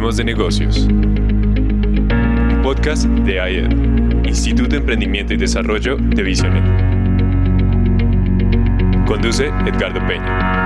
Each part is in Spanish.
Hablemos de negocios. Un podcast de IED, Instituto de Emprendimiento y Desarrollo de Visionet. Conduce Edgardo Peña.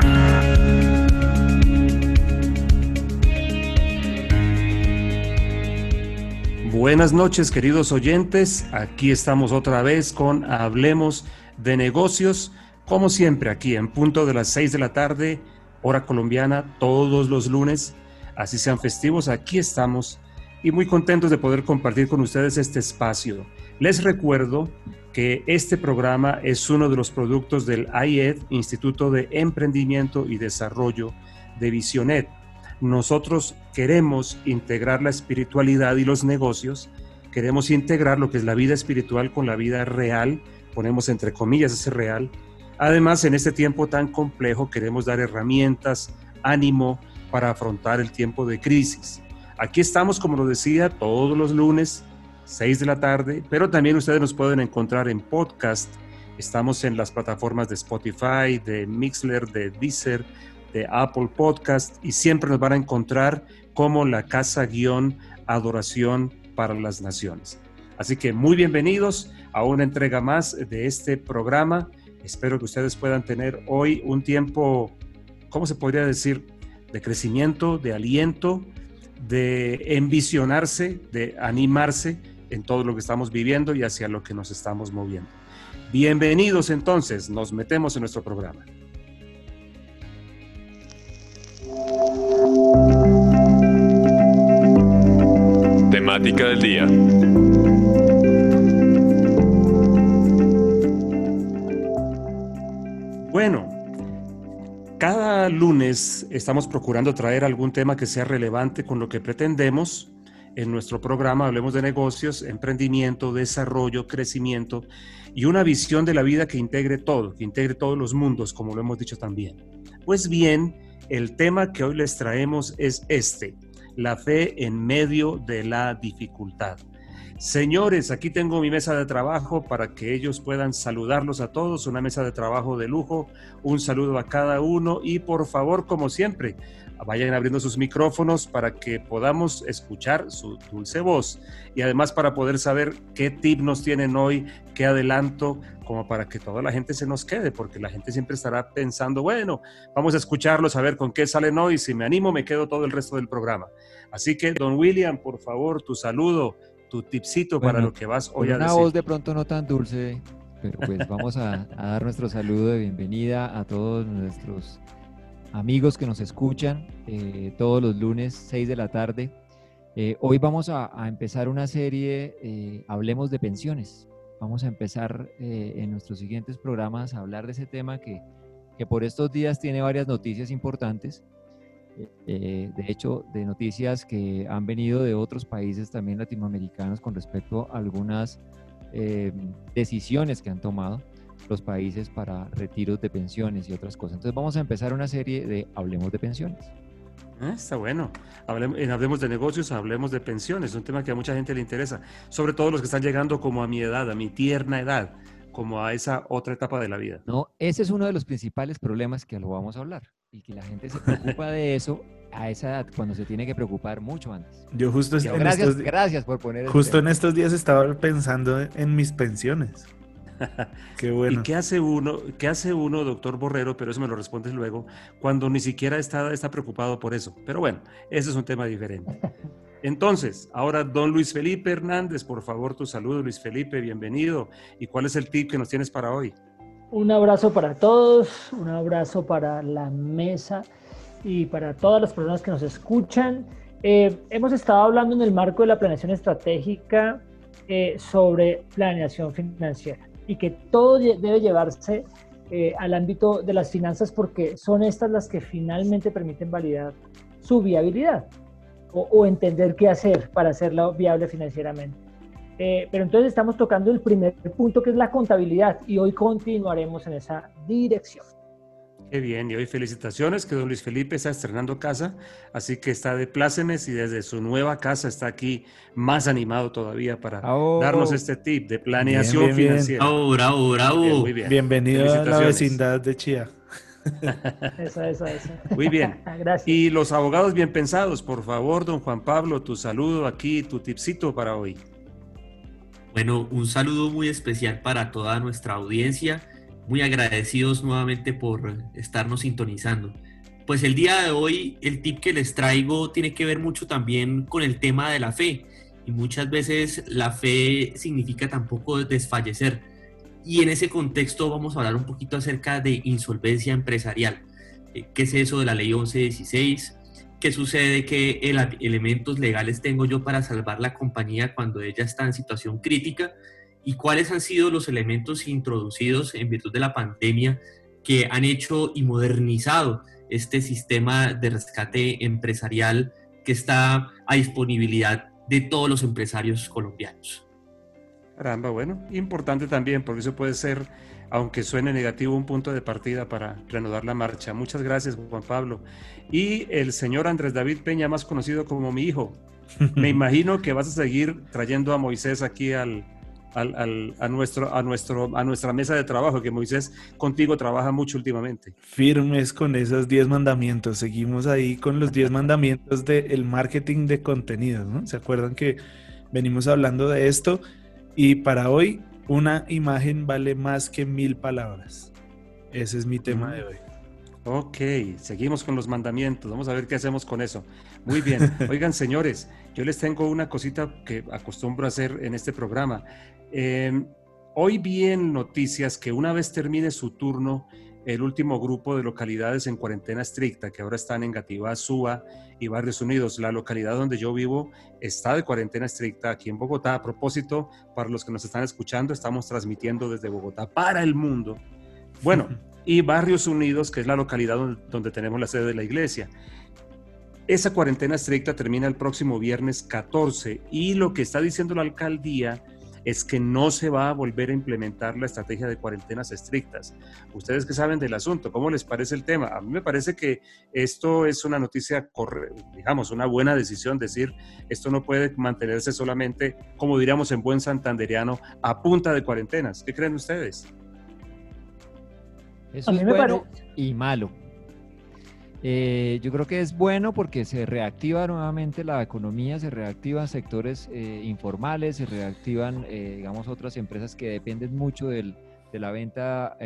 Buenas noches, queridos oyentes. Aquí estamos otra vez con Hablemos de negocios, como siempre, aquí en punto de las 6 de la tarde, hora colombiana, todos los lunes así sean festivos, aquí estamos y muy contentos de poder compartir con ustedes este espacio. Les recuerdo que este programa es uno de los productos del IED, Instituto de Emprendimiento y Desarrollo de Visionet. Nosotros queremos integrar la espiritualidad y los negocios, queremos integrar lo que es la vida espiritual con la vida real, ponemos entre comillas ese real. Además, en este tiempo tan complejo queremos dar herramientas, ánimo, para afrontar el tiempo de crisis. Aquí estamos, como lo decía, todos los lunes, 6 de la tarde, pero también ustedes nos pueden encontrar en podcast. Estamos en las plataformas de Spotify, de Mixler, de Deezer, de Apple Podcast y siempre nos van a encontrar como la casa guion adoración para las naciones. Así que muy bienvenidos a una entrega más de este programa. Espero que ustedes puedan tener hoy un tiempo, ¿cómo se podría decir? De crecimiento, de aliento, de envisionarse, de animarse en todo lo que estamos viviendo y hacia lo que nos estamos moviendo. Bienvenidos entonces, nos metemos en nuestro programa. Temática del día. Bueno, cada lunes estamos procurando traer algún tema que sea relevante con lo que pretendemos en nuestro programa. Hablemos de negocios, emprendimiento, desarrollo, crecimiento y una visión de la vida que integre todo, que integre todos los mundos, como lo hemos dicho también. Pues bien, el tema que hoy les traemos es este, la fe en medio de la dificultad. Señores, aquí tengo mi mesa de trabajo para que ellos puedan saludarlos a todos, una mesa de trabajo de lujo, un saludo a cada uno y por favor, como siempre, vayan abriendo sus micrófonos para que podamos escuchar su dulce voz. Y además para poder saber qué tip nos tienen hoy, qué adelanto, como para que toda la gente se nos quede, porque la gente siempre estará pensando, bueno, vamos a escucharlos, a ver con qué salen hoy, si me animo me quedo todo el resto del programa. Así que, don William, por favor, tu saludo tu tipcito para lo que vas hoy a decir. Una voz de pronto no tan dulce, pero pues vamos a, dar nuestro saludo de bienvenida a todos nuestros amigos que nos escuchan eh, todos los lunes, 6 de la tarde. Eh, hoy vamos a, empezar una serie, eh, Hablemos de pensiones. Vamos a empezar en nuestros siguientes programas a hablar de ese tema que, que por estos días tiene varias noticias importantes. Eh, de hecho, de noticias que han venido de otros países también latinoamericanos con respecto a algunas eh, decisiones que han tomado los países para retiros de pensiones y otras cosas. Entonces vamos a empezar una serie de Hablemos de pensiones. Ah, está bueno. Hablemos, hablemos de negocios, hablemos de pensiones, es un tema que a mucha gente le interesa, sobre todo los que están llegando como a mi edad, a mi tierna edad, como a esa otra etapa de la vida. No, ese es uno de los principales problemas que lo vamos a hablar y que la gente se preocupa de eso a esa edad, cuando se tiene que preocupar mucho antes. Yo justo en gracias, estos, gracias por poner Justo en estos días estaba pensando en mis pensiones. qué bueno. ¿Y qué hace uno, qué hace uno, doctor Borrero, pero eso me lo respondes luego, cuando ni siquiera está, está preocupado por eso? Pero bueno, ese es un tema diferente. Entonces, ahora don Luis Felipe Hernández, por favor, tu saludo, Luis Felipe, bienvenido. ¿Y cuál es el tip que nos tienes para hoy? Un abrazo para todos, un abrazo para la mesa y para todas las personas que nos escuchan. Eh, hemos estado hablando en el marco de la planeación estratégica eh, sobre planeación financiera y que todo debe llevarse eh, al ámbito de las finanzas porque son estas las que finalmente permiten validar su viabilidad o, o entender qué hacer para hacerla viable financieramente. Eh, pero entonces estamos tocando el primer punto que es la contabilidad y hoy continuaremos en esa dirección. Qué bien, y hoy felicitaciones que don Luis Felipe está estrenando casa, así que está de plácemes y desde su nueva casa está aquí más animado todavía para darnos este tip de planeación financiera. Bravo, bravo, bravo. Bienvenido a la vecindad de Chía. Eso, eso, eso. Muy bien. Gracias. Y los abogados bien pensados, por favor, don Juan Pablo, tu saludo aquí, tu tipcito para hoy. Bueno, un saludo muy especial para toda nuestra audiencia. Muy agradecidos nuevamente por estarnos sintonizando. Pues el día de hoy el tip que les traigo tiene que ver mucho también con el tema de la fe. Y muchas veces la fe significa tampoco desfallecer. Y en ese contexto vamos a hablar un poquito acerca de insolvencia empresarial. Eh, ¿Qué es eso de la ley 1116? ¿Qué sucede? ¿Qué elementos legales tengo yo para salvar la compañía cuando ella está en situación crítica? ¿Y cuáles han sido los elementos introducidos en virtud de la pandemia que han hecho y modernizado este sistema de rescate empresarial que está a disponibilidad de todos los empresarios colombianos. Caramba, bueno, importante también, porque eso puede ser, aunque suene negativo, un punto de partida para reanudar la marcha. Muchas gracias, Juan Pablo. Y el señor Andrés David Peña, más conocido como mi hijo. Me imagino que vas a seguir trayendo a Moisés aquí al, al, a, nuestro, a, nuestro, a nuestra mesa de trabajo, que Moisés contigo trabaja mucho últimamente. Firmes con esos 10 mandamientos. Seguimos ahí con los 10 mandamientos del marketing de contenidos, ¿no? ¿Se acuerdan que venimos hablando de esto? Y para hoy, una imagen vale más que mil palabras. Ese es mi tema de hoy. Ok, seguimos con los mandamientos. Vamos a ver qué hacemos con eso. Muy bien. Oigan, señores, yo les tengo una cosita que acostumbro a hacer en este programa. Em, hoy vi en noticias que una vez termine su turno, el último grupo de localidades en cuarentena estricta, que ahora están en Gativá, Suba y Barrios Unidos, la localidad donde yo vivo está de cuarentena estricta aquí en Bogotá. A propósito, para los que nos están escuchando, estamos transmitiendo desde Bogotá para el mundo. Bueno, y Barrios Unidos, que es la localidad donde, donde tenemos la sede de la iglesia. Esa cuarentena estricta termina el próximo viernes 14 y lo que está diciendo la alcaldía es que no se va a volver a implementar la estrategia de cuarentenas estrictas. Ustedes que saben del asunto, ¿cómo les parece el tema? A mí me parece que esto es una noticia, digamos, una buena decisión, decir, esto no puede mantenerse solamente, como diríamos en buen santanderiano, a punta de cuarentenas. ¿Qué creen ustedes? Eso es bueno y malo. Eh, yo creo que es bueno porque se reactiva nuevamente la economía, se reactivan sectores eh, informales, se reactivan, eh, digamos, otras empresas que dependen mucho de la venta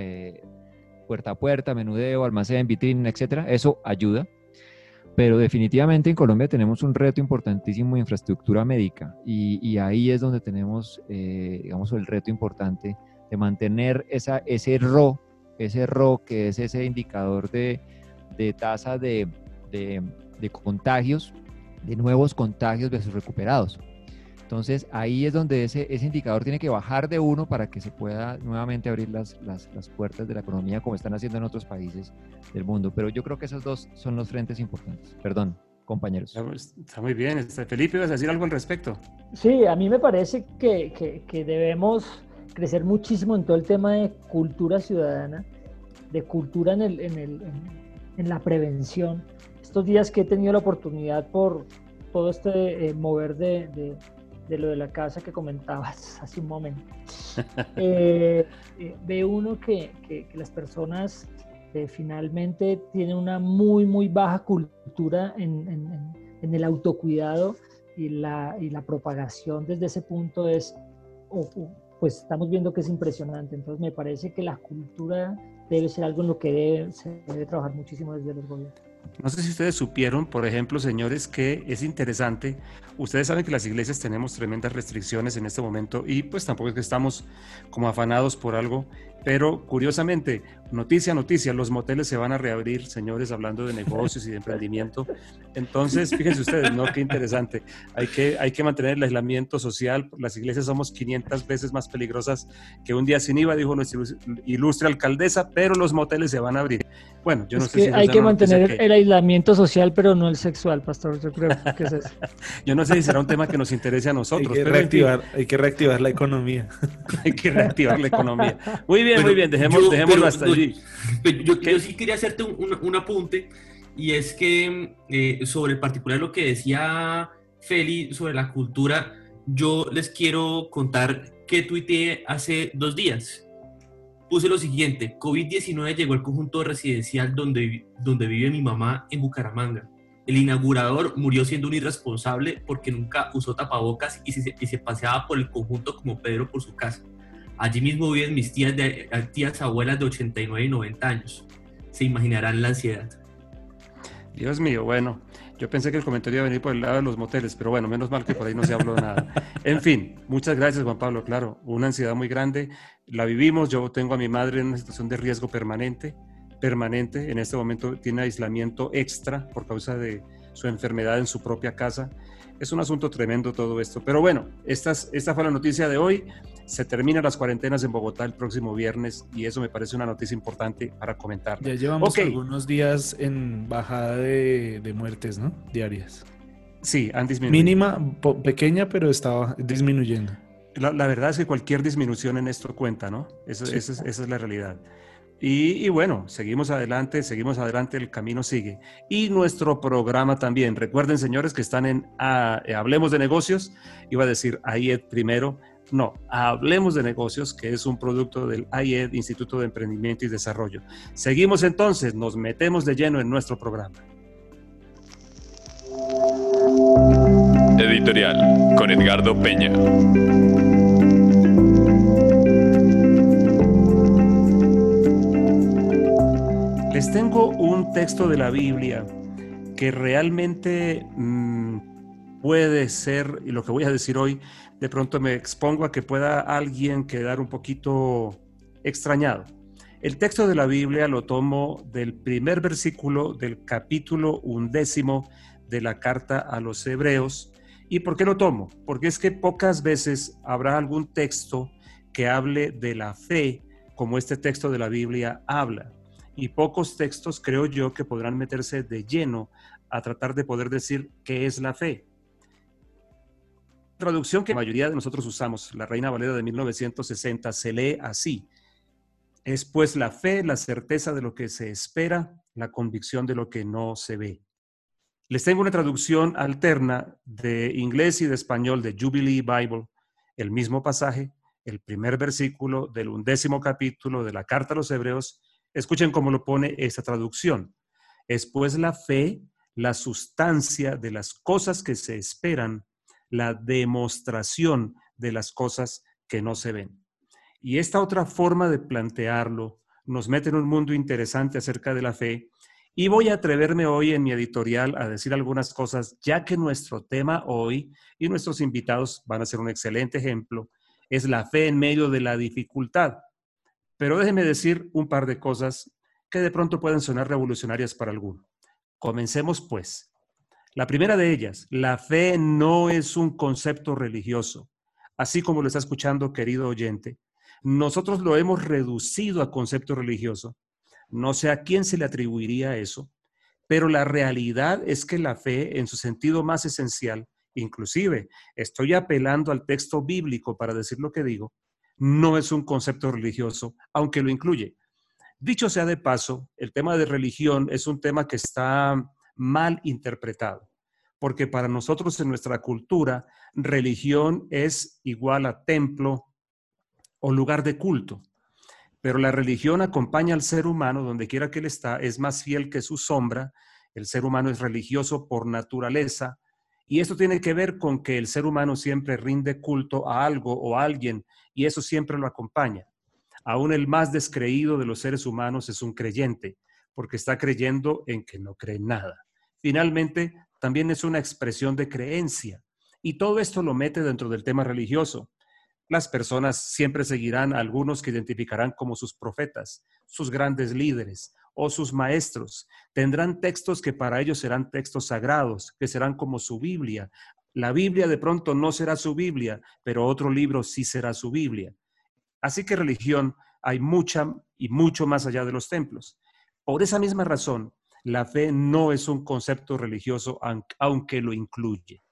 puerta a puerta, menudeo, almacén, vitrina, etcétera. Eso ayuda. Pero definitivamente en Colombia tenemos un reto importantísimo de infraestructura médica y, ahí es donde tenemos, digamos, el reto importante de mantener esa, ese RO, ese RO que es ese indicador de de tasa de, contagios, de nuevos contagios versus recuperados. Entonces ahí es donde ese, ese indicador tiene que bajar de uno para que se pueda nuevamente abrir las, las, puertas de la economía como están haciendo en otros países del mundo. Pero yo creo que esos dos son los frentes importantes. Perdón, compañeros. Está muy bien. Este, Felipe, ¿vas a decir algo al respecto? Sí, a mí me parece que, que debemos crecer muchísimo en todo el tema de cultura ciudadana, de cultura en el, en el, en la prevención. Estos días que he tenido la oportunidad por todo este eh, mover de, de, lo de la casa que comentabas hace un momento, eh, eh, ve uno que, que, las personas finalmente tienen una muy, muy baja cultura en, en, en el autocuidado y la, y la, propagación desde ese punto es, pues estamos viendo que es impresionante. Entonces me parece que la cultura debe ser algo en lo que se debe trabajar muchísimo desde los gobiernos. No sé si ustedes supieron, por ejemplo, señores, que es interesante. Ustedes saben que las iglesias tenemos tremendas restricciones en este momento y pues tampoco es que estamos como afanados por algo, pero curiosamente, noticia, noticia, los moteles se van a reabrir, señores, hablando de negocios y de emprendimiento. Entonces, fíjense ustedes, ¿no? Qué interesante. Hay que, hay que mantener el aislamiento social. Las iglesias somos 500 veces más peligrosas que un día sin IVA, dijo nuestra ilustre alcaldesa, pero los moteles se van a abrir. Bueno, yo no sé si... Hay que mantener el aislamiento social, pero no el sexual, pastor. Yo creo que es eso. yo no sé si será un tema que nos interese a nosotros. Hay que, reactivar, hay que reactivar la economía. hay que reactivar la economía. Muy bien muy bien, dejemos, dejémoslo hasta allí. Yo, sí quería hacerte un, apunte, y es que eh, sobre el particular lo que decía Feli sobre la cultura, yo les quiero contar que tuiteé hace dos días. puse lo siguiente, COVID-19 llegó al conjunto residencial donde, donde vive mi mamá en Bucaramanga. El inaugurador murió siendo un irresponsable porque nunca usó tapabocas y se, y se paseaba por el conjunto como Pedro por su casa. Allí mismo viven mis tías, de, tías abuelas de 89 y 90 años. Se imaginarán la ansiedad. Dios mío, bueno, yo pensé que el comentario iba a venir por el lado de los moteles, pero bueno, menos mal que por ahí no se habló nada. En fin, muchas gracias Juan Pablo, claro, una ansiedad muy grande, la vivimos, yo tengo a mi madre en una situación de riesgo permanente, permanente, en este momento tiene aislamiento extra por causa de su enfermedad en su propia casa. Es un asunto tremendo todo esto. Pero bueno, esta, esta fue la noticia de hoy. Se terminan las cuarentenas en Bogotá el próximo viernes y eso me parece una noticia importante para comentar. Ya llevamos algunos días en bajada de, de, muertes, ¿no? Diarias. Sí, han disminuido. Mínima, pequeña, pero estaba disminuyendo. La, la, verdad es que cualquier disminución en esto cuenta, ¿no? Eso, sí. esa, es, esa es la realidad. Y, y, bueno, seguimos adelante, seguimos adelante, el camino sigue. Y nuestro programa también. Recuerden, señores, que están en eh, Hablemos de Negocios. Iba a decir AIED primero. No, Hablemos de Negocios, que es un producto del AIED, Instituto de Emprendimiento y Desarrollo. Seguimos entonces, nos metemos de lleno en nuestro programa. Editorial con Edgardo Peña. Les tengo un texto de la Biblia que realmente mmm, puede ser, y lo que voy a decir hoy, de pronto me expongo a que pueda alguien quedar un poquito extrañado. El texto de la Biblia lo tomo del primer versículo del capítulo undécimo de la carta a los hebreos. ¿Y por qué lo tomo? Porque es que pocas veces habrá algún texto que hable de la fe como este texto de la Biblia habla y pocos textos creo yo que podrán meterse de lleno a tratar de poder decir qué es la fe. Traducción que la mayoría de nosotros usamos, la Reina Valera de 1960, se lee así. Es pues la fe, la certeza de lo que se espera, la convicción de lo que no se ve. Les tengo una traducción alterna de inglés y de español de Jubilee Bible, el mismo pasaje, el primer versículo del undécimo capítulo de la carta a los hebreos, Escuchen cómo lo pone esa traducción. Es pues la fe, la sustancia de las cosas que se esperan, la demostración de las cosas que no se ven. Y esta otra forma de plantearlo nos mete en un mundo interesante acerca de la fe. Y voy a atreverme hoy en mi editorial a decir algunas cosas, ya que nuestro tema hoy y nuestros invitados van a ser un excelente ejemplo, es la fe en medio de la dificultad. Pero déjeme decir un par de cosas que de pronto pueden sonar revolucionarias para alguno. Comencemos pues. La primera de ellas, la fe no es un concepto religioso, así como lo está escuchando, querido oyente. Nosotros lo hemos reducido a concepto religioso. No sé a quién se le atribuiría eso, pero la realidad es que la fe, en su sentido más esencial, inclusive estoy apelando al texto bíblico para decir lo que digo, no es un concepto religioso, aunque lo incluye. Dicho sea de paso, el tema de religión es un tema que está mal interpretado, porque para nosotros en nuestra cultura, religión es igual a templo o lugar de culto. Pero la religión acompaña al ser humano donde quiera que él está, es más fiel que su sombra. El ser humano es religioso por naturaleza, y esto tiene que ver con que el ser humano siempre rinde culto a algo o a alguien y eso siempre lo acompaña. Aún el más descreído de los seres humanos es un creyente, porque está creyendo en que no cree nada. Finalmente, también es una expresión de creencia y todo esto lo mete dentro del tema religioso. Las personas siempre seguirán a algunos que identificarán como sus profetas, sus grandes líderes, o sus maestros. Tendrán textos que para ellos serán textos sagrados, que serán como su Biblia. La Biblia de pronto no será su Biblia, pero otro libro sí será su Biblia. Así que religión hay mucha y mucho más allá de los templos. Por esa misma razón, la fe no es un concepto religioso, aunque lo incluye.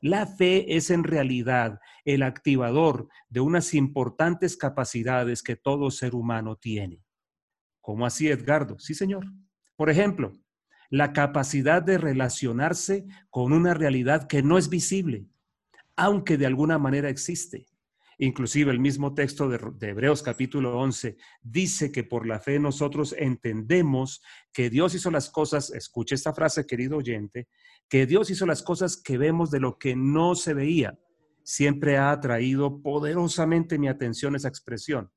La fe es en realidad el activador de unas importantes capacidades que todo ser humano tiene. ¿Cómo así, Edgardo? Sí, señor. Por ejemplo, la capacidad de relacionarse con una realidad que no es visible, aunque de alguna manera existe. Inclusive el mismo texto de, de, Hebreos capítulo 11 dice que por la fe nosotros entendemos que Dios hizo las cosas, escuche esta frase querido oyente, que Dios hizo las cosas que vemos de lo que no se veía. Siempre ha atraído poderosamente mi atención esa expresión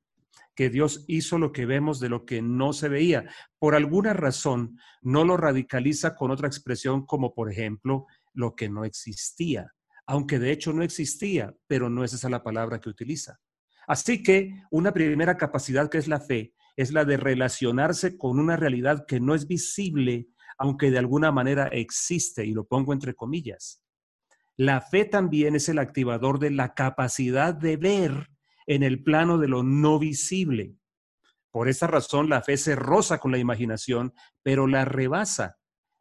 que Dios hizo lo que vemos de lo que no se veía. Por alguna razón, no lo radicaliza con otra expresión como, por ejemplo, lo que no existía, aunque de hecho no existía, pero no es esa la palabra que utiliza. Así que una primera capacidad que es la fe es la de relacionarse con una realidad que no es visible, aunque de alguna manera existe, y lo pongo entre comillas. La fe también es el activador de la capacidad de ver en el plano de lo no visible. Por esta razón, la fe se roza con la imaginación, pero la rebasa.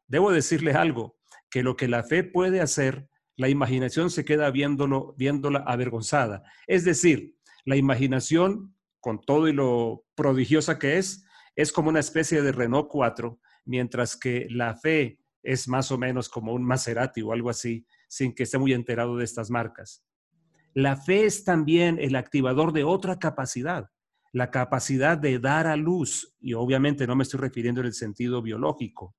Debo decirle algo, que lo que la fe puede hacer, la imaginación se queda viéndola avergonzada. Es decir, la imaginación, con todo y lo prodigiosa que es, es como una especie de Renault 4, mientras que la fe es más o menos como un Maserati o algo así, sin que esté muy enterado de estas marcas. La fe es también el activador de otra capacidad, la capacidad de dar a luz, y obviamente no me estoy refiriendo en el sentido biológico,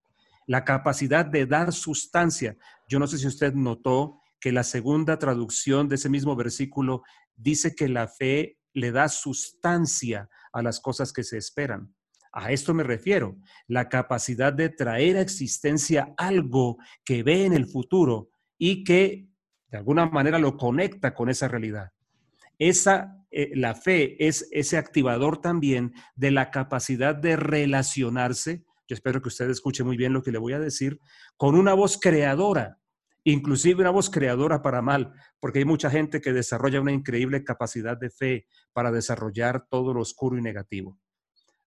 la capacidad de dar sustancia. Yo no sé si usted notó que la segunda traducción de ese mismo versículo dice que la fe le da sustancia a las cosas que se esperan. A esto me refiero, la capacidad de traer a existencia algo que ve en el futuro y que de alguna manera lo conecta con esa realidad. Esa, eh, la fe es ese activador también de la capacidad de relacionarse, yo espero que usted escuche muy bien lo que le voy a decir, con una voz creadora, inclusive una voz creadora para mal, porque hay mucha gente que desarrolla una increíble capacidad de fe para desarrollar todo lo oscuro y negativo.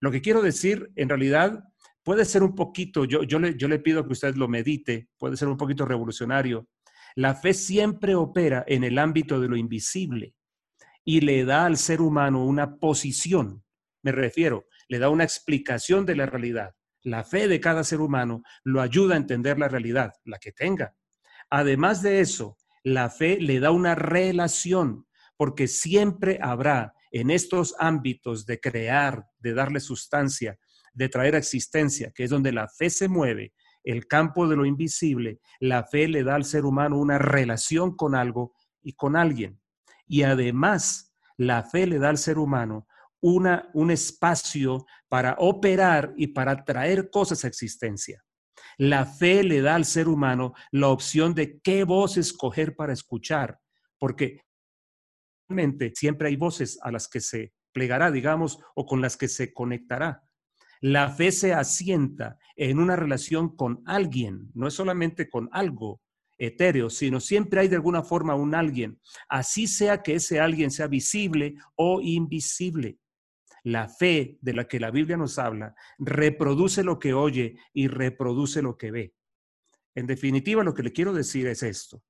Lo que quiero decir, en realidad, puede ser un poquito, yo, yo, le, yo le pido que usted lo medite, puede ser un poquito revolucionario, la fe siempre opera en el ámbito de lo invisible y le da al ser humano una posición, me refiero, le da una explicación de la realidad. La fe de cada ser humano lo ayuda a entender la realidad, la que tenga. Además de eso, la fe le da una relación, porque siempre habrá en estos ámbitos de crear, de darle sustancia, de traer existencia, que es donde la fe se mueve, el campo de lo invisible, la fe le da al ser humano una relación con algo y con alguien. Y además, la fe le da al ser humano una, un espacio para operar y para traer cosas a existencia. La fe le da al ser humano la opción de qué voz escoger para escuchar, porque realmente siempre hay voces a las que se plegará, digamos, o con las que se conectará. La fe se asienta en una relación con alguien, no es solamente con algo etéreo, sino siempre hay de alguna forma un alguien, así sea que ese alguien sea visible o invisible. La fe de la que la Biblia nos habla reproduce lo que oye y reproduce lo que ve. En definitiva, lo que le quiero decir es esto,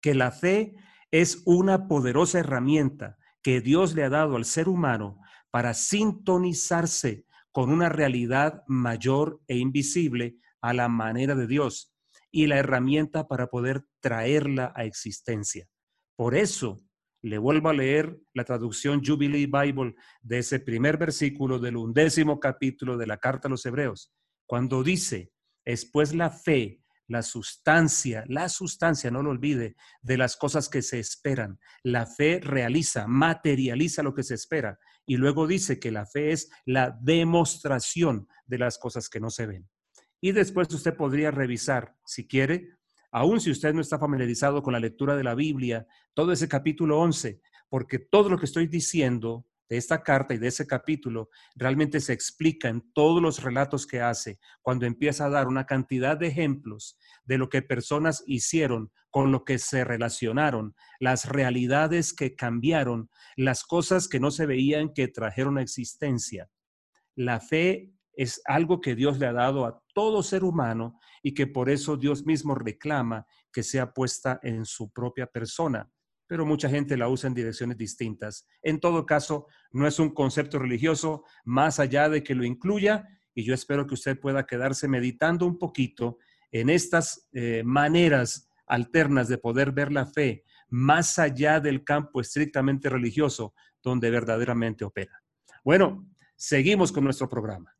que la fe es una poderosa herramienta que Dios le ha dado al ser humano para sintonizarse con una realidad mayor e invisible a la manera de Dios y la herramienta para poder traerla a existencia. Por eso, le vuelvo a leer la traducción Jubilee Bible de ese primer versículo del undécimo capítulo de la carta a los Hebreos, cuando dice, es pues la fe, la sustancia, la sustancia, no lo olvide, de las cosas que se esperan. La fe realiza, materializa lo que se espera y luego dice que la fe es la demostración de las cosas que no se ven. Y después usted podría revisar, si quiere, aun si usted no está familiarizado con la lectura de la Biblia, todo ese capítulo 11, porque todo lo que estoy diciendo de esta carta y de ese capítulo realmente se explica en todos los relatos que hace cuando empieza a dar una cantidad de ejemplos de lo que personas hicieron, con lo que se relacionaron, las realidades que cambiaron, las cosas que no se veían que trajeron a existencia. La fe es algo que Dios le ha dado a todo ser humano y que por eso Dios mismo reclama que sea puesta en su propia persona pero mucha gente la usa en direcciones distintas. En todo caso, no es un concepto religioso, más allá de que lo incluya, y yo espero que usted pueda quedarse meditando un poquito en estas eh, maneras alternas de poder ver la fe más allá del campo estrictamente religioso donde verdaderamente opera. Bueno, seguimos con nuestro programa.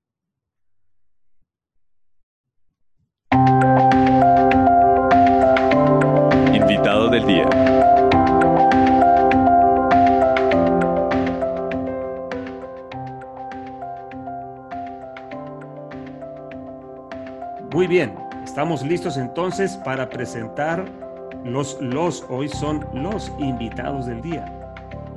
Invitado del día. Muy bien, estamos listos entonces para presentar los, los, hoy son los invitados del día.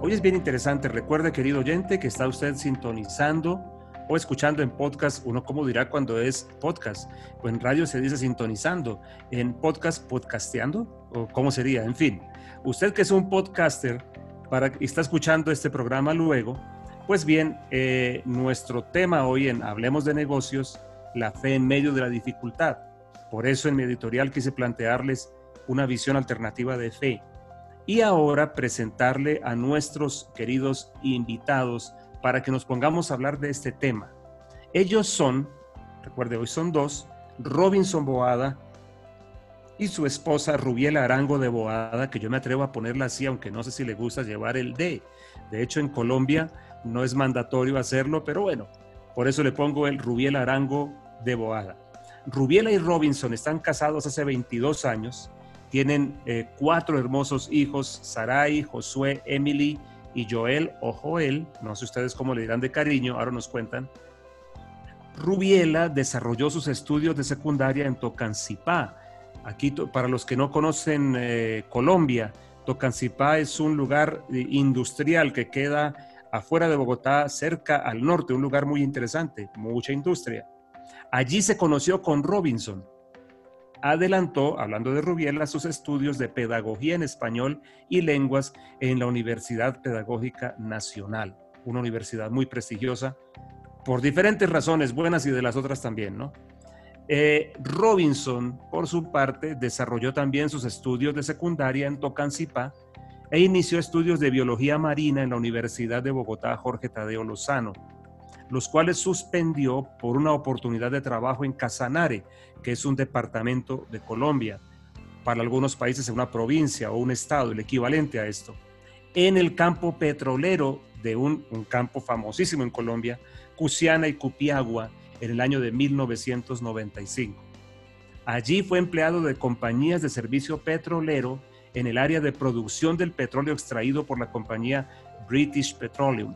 Hoy es bien interesante. Recuerde, querido oyente, que está usted sintonizando o escuchando en podcast. Uno, como dirá cuando es podcast? O en radio se dice sintonizando. En podcast, podcasteando. ¿O cómo sería? En fin, usted que es un podcaster para, y está escuchando este programa luego, pues bien, eh, nuestro tema hoy en Hablemos de Negocios, la fe en medio de la dificultad. Por eso en mi editorial quise plantearles una visión alternativa de fe y ahora presentarle a nuestros queridos invitados para que nos pongamos a hablar de este tema. Ellos son, recuerde, hoy son dos, Robinson Boada y su esposa Rubiela Arango de Boada, que yo me atrevo a ponerla así, aunque no sé si le gusta llevar el D. De hecho, en Colombia no es mandatorio hacerlo, pero bueno, por eso le pongo el Rubiela Arango de Boada. Rubiela y Robinson están casados hace 22 años tienen eh, cuatro hermosos hijos, Sarai, Josué, Emily y Joel o Joel, no sé ustedes cómo le dirán de cariño, ahora nos cuentan. Rubiela desarrolló sus estudios de secundaria en Tocancipá. Aquí, para los que no conocen eh, Colombia, Tocancipá es un lugar eh, industrial que queda afuera de Bogotá, cerca al norte, un lugar muy interesante, mucha industria. Allí se conoció con Robinson, adelantó, hablando de Rubiela, sus estudios de pedagogía en español y lenguas en la Universidad Pedagógica Nacional, una universidad muy prestigiosa por diferentes razones, buenas y de las otras también, ¿no? Eh, Robinson, por su parte, desarrolló también sus estudios de secundaria en Tocancipá e inició estudios de biología marina en la Universidad de Bogotá Jorge Tadeo Lozano los cuales suspendió por una oportunidad de trabajo en Casanare, que es un departamento de Colombia. Para algunos países es una provincia o un estado, el equivalente a esto. En el campo petrolero de un, campo famosísimo en Colombia, Cusiana y Cupiagua, en el año de 1995. Allí fue empleado de compañías de servicio petrolero en el área de producción del petróleo extraído por la compañía British Petroleum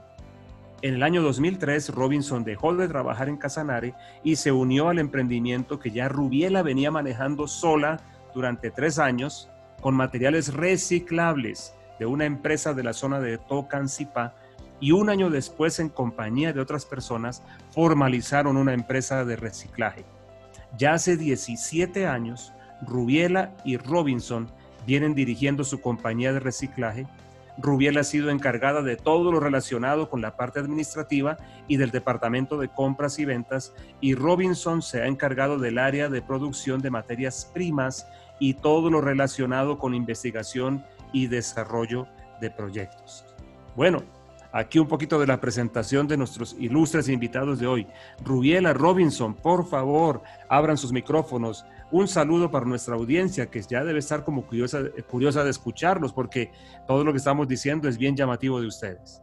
en el año 2003, Robinson dejó de trabajar en Casanare y se unió al emprendimiento que ya Rubiela venía manejando sola durante tres años con materiales reciclables de una empresa de la zona de Tocancipá y un año después en compañía de otras personas formalizaron una empresa de reciclaje. Ya hace 17 años, Rubiela y Robinson vienen dirigiendo su compañía de reciclaje Rubiel ha sido encargada de todo lo relacionado con la parte administrativa y del departamento de compras y ventas y Robinson se ha encargado del área de producción de materias primas y todo lo relacionado con investigación y desarrollo de proyectos. Bueno, aquí un poquito de la presentación de nuestros ilustres invitados de hoy. Rubiela Robinson, por favor, abran sus micrófonos un saludo para nuestra audiencia que ya debe estar como curiosa, curiosa de escucharlos porque todo lo que estamos diciendo es bien llamativo de ustedes.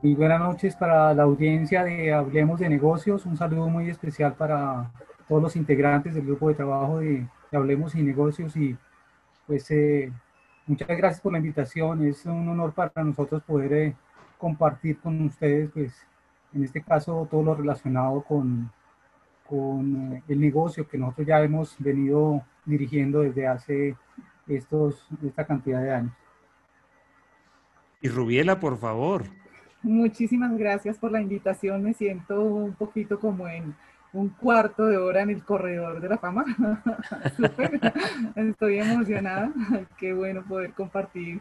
Muy buenas noches para la audiencia de Hablemos de Negocios. Un saludo muy especial para todos los integrantes del grupo de trabajo de, Hablemos y Negocios y pues eh, muchas gracias por la invitación. Es un honor para nosotros poder eh, compartir con ustedes pues en este caso todo lo relacionado con con eh, el negocio que nosotros ya hemos venido dirigiendo desde hace estos, esta cantidad de años. Y Rubiela, por favor. Muchísimas gracias por la invitación. Me siento un poquito como en un cuarto de hora en el corredor de la fama. Estoy emocionada. Qué bueno poder compartir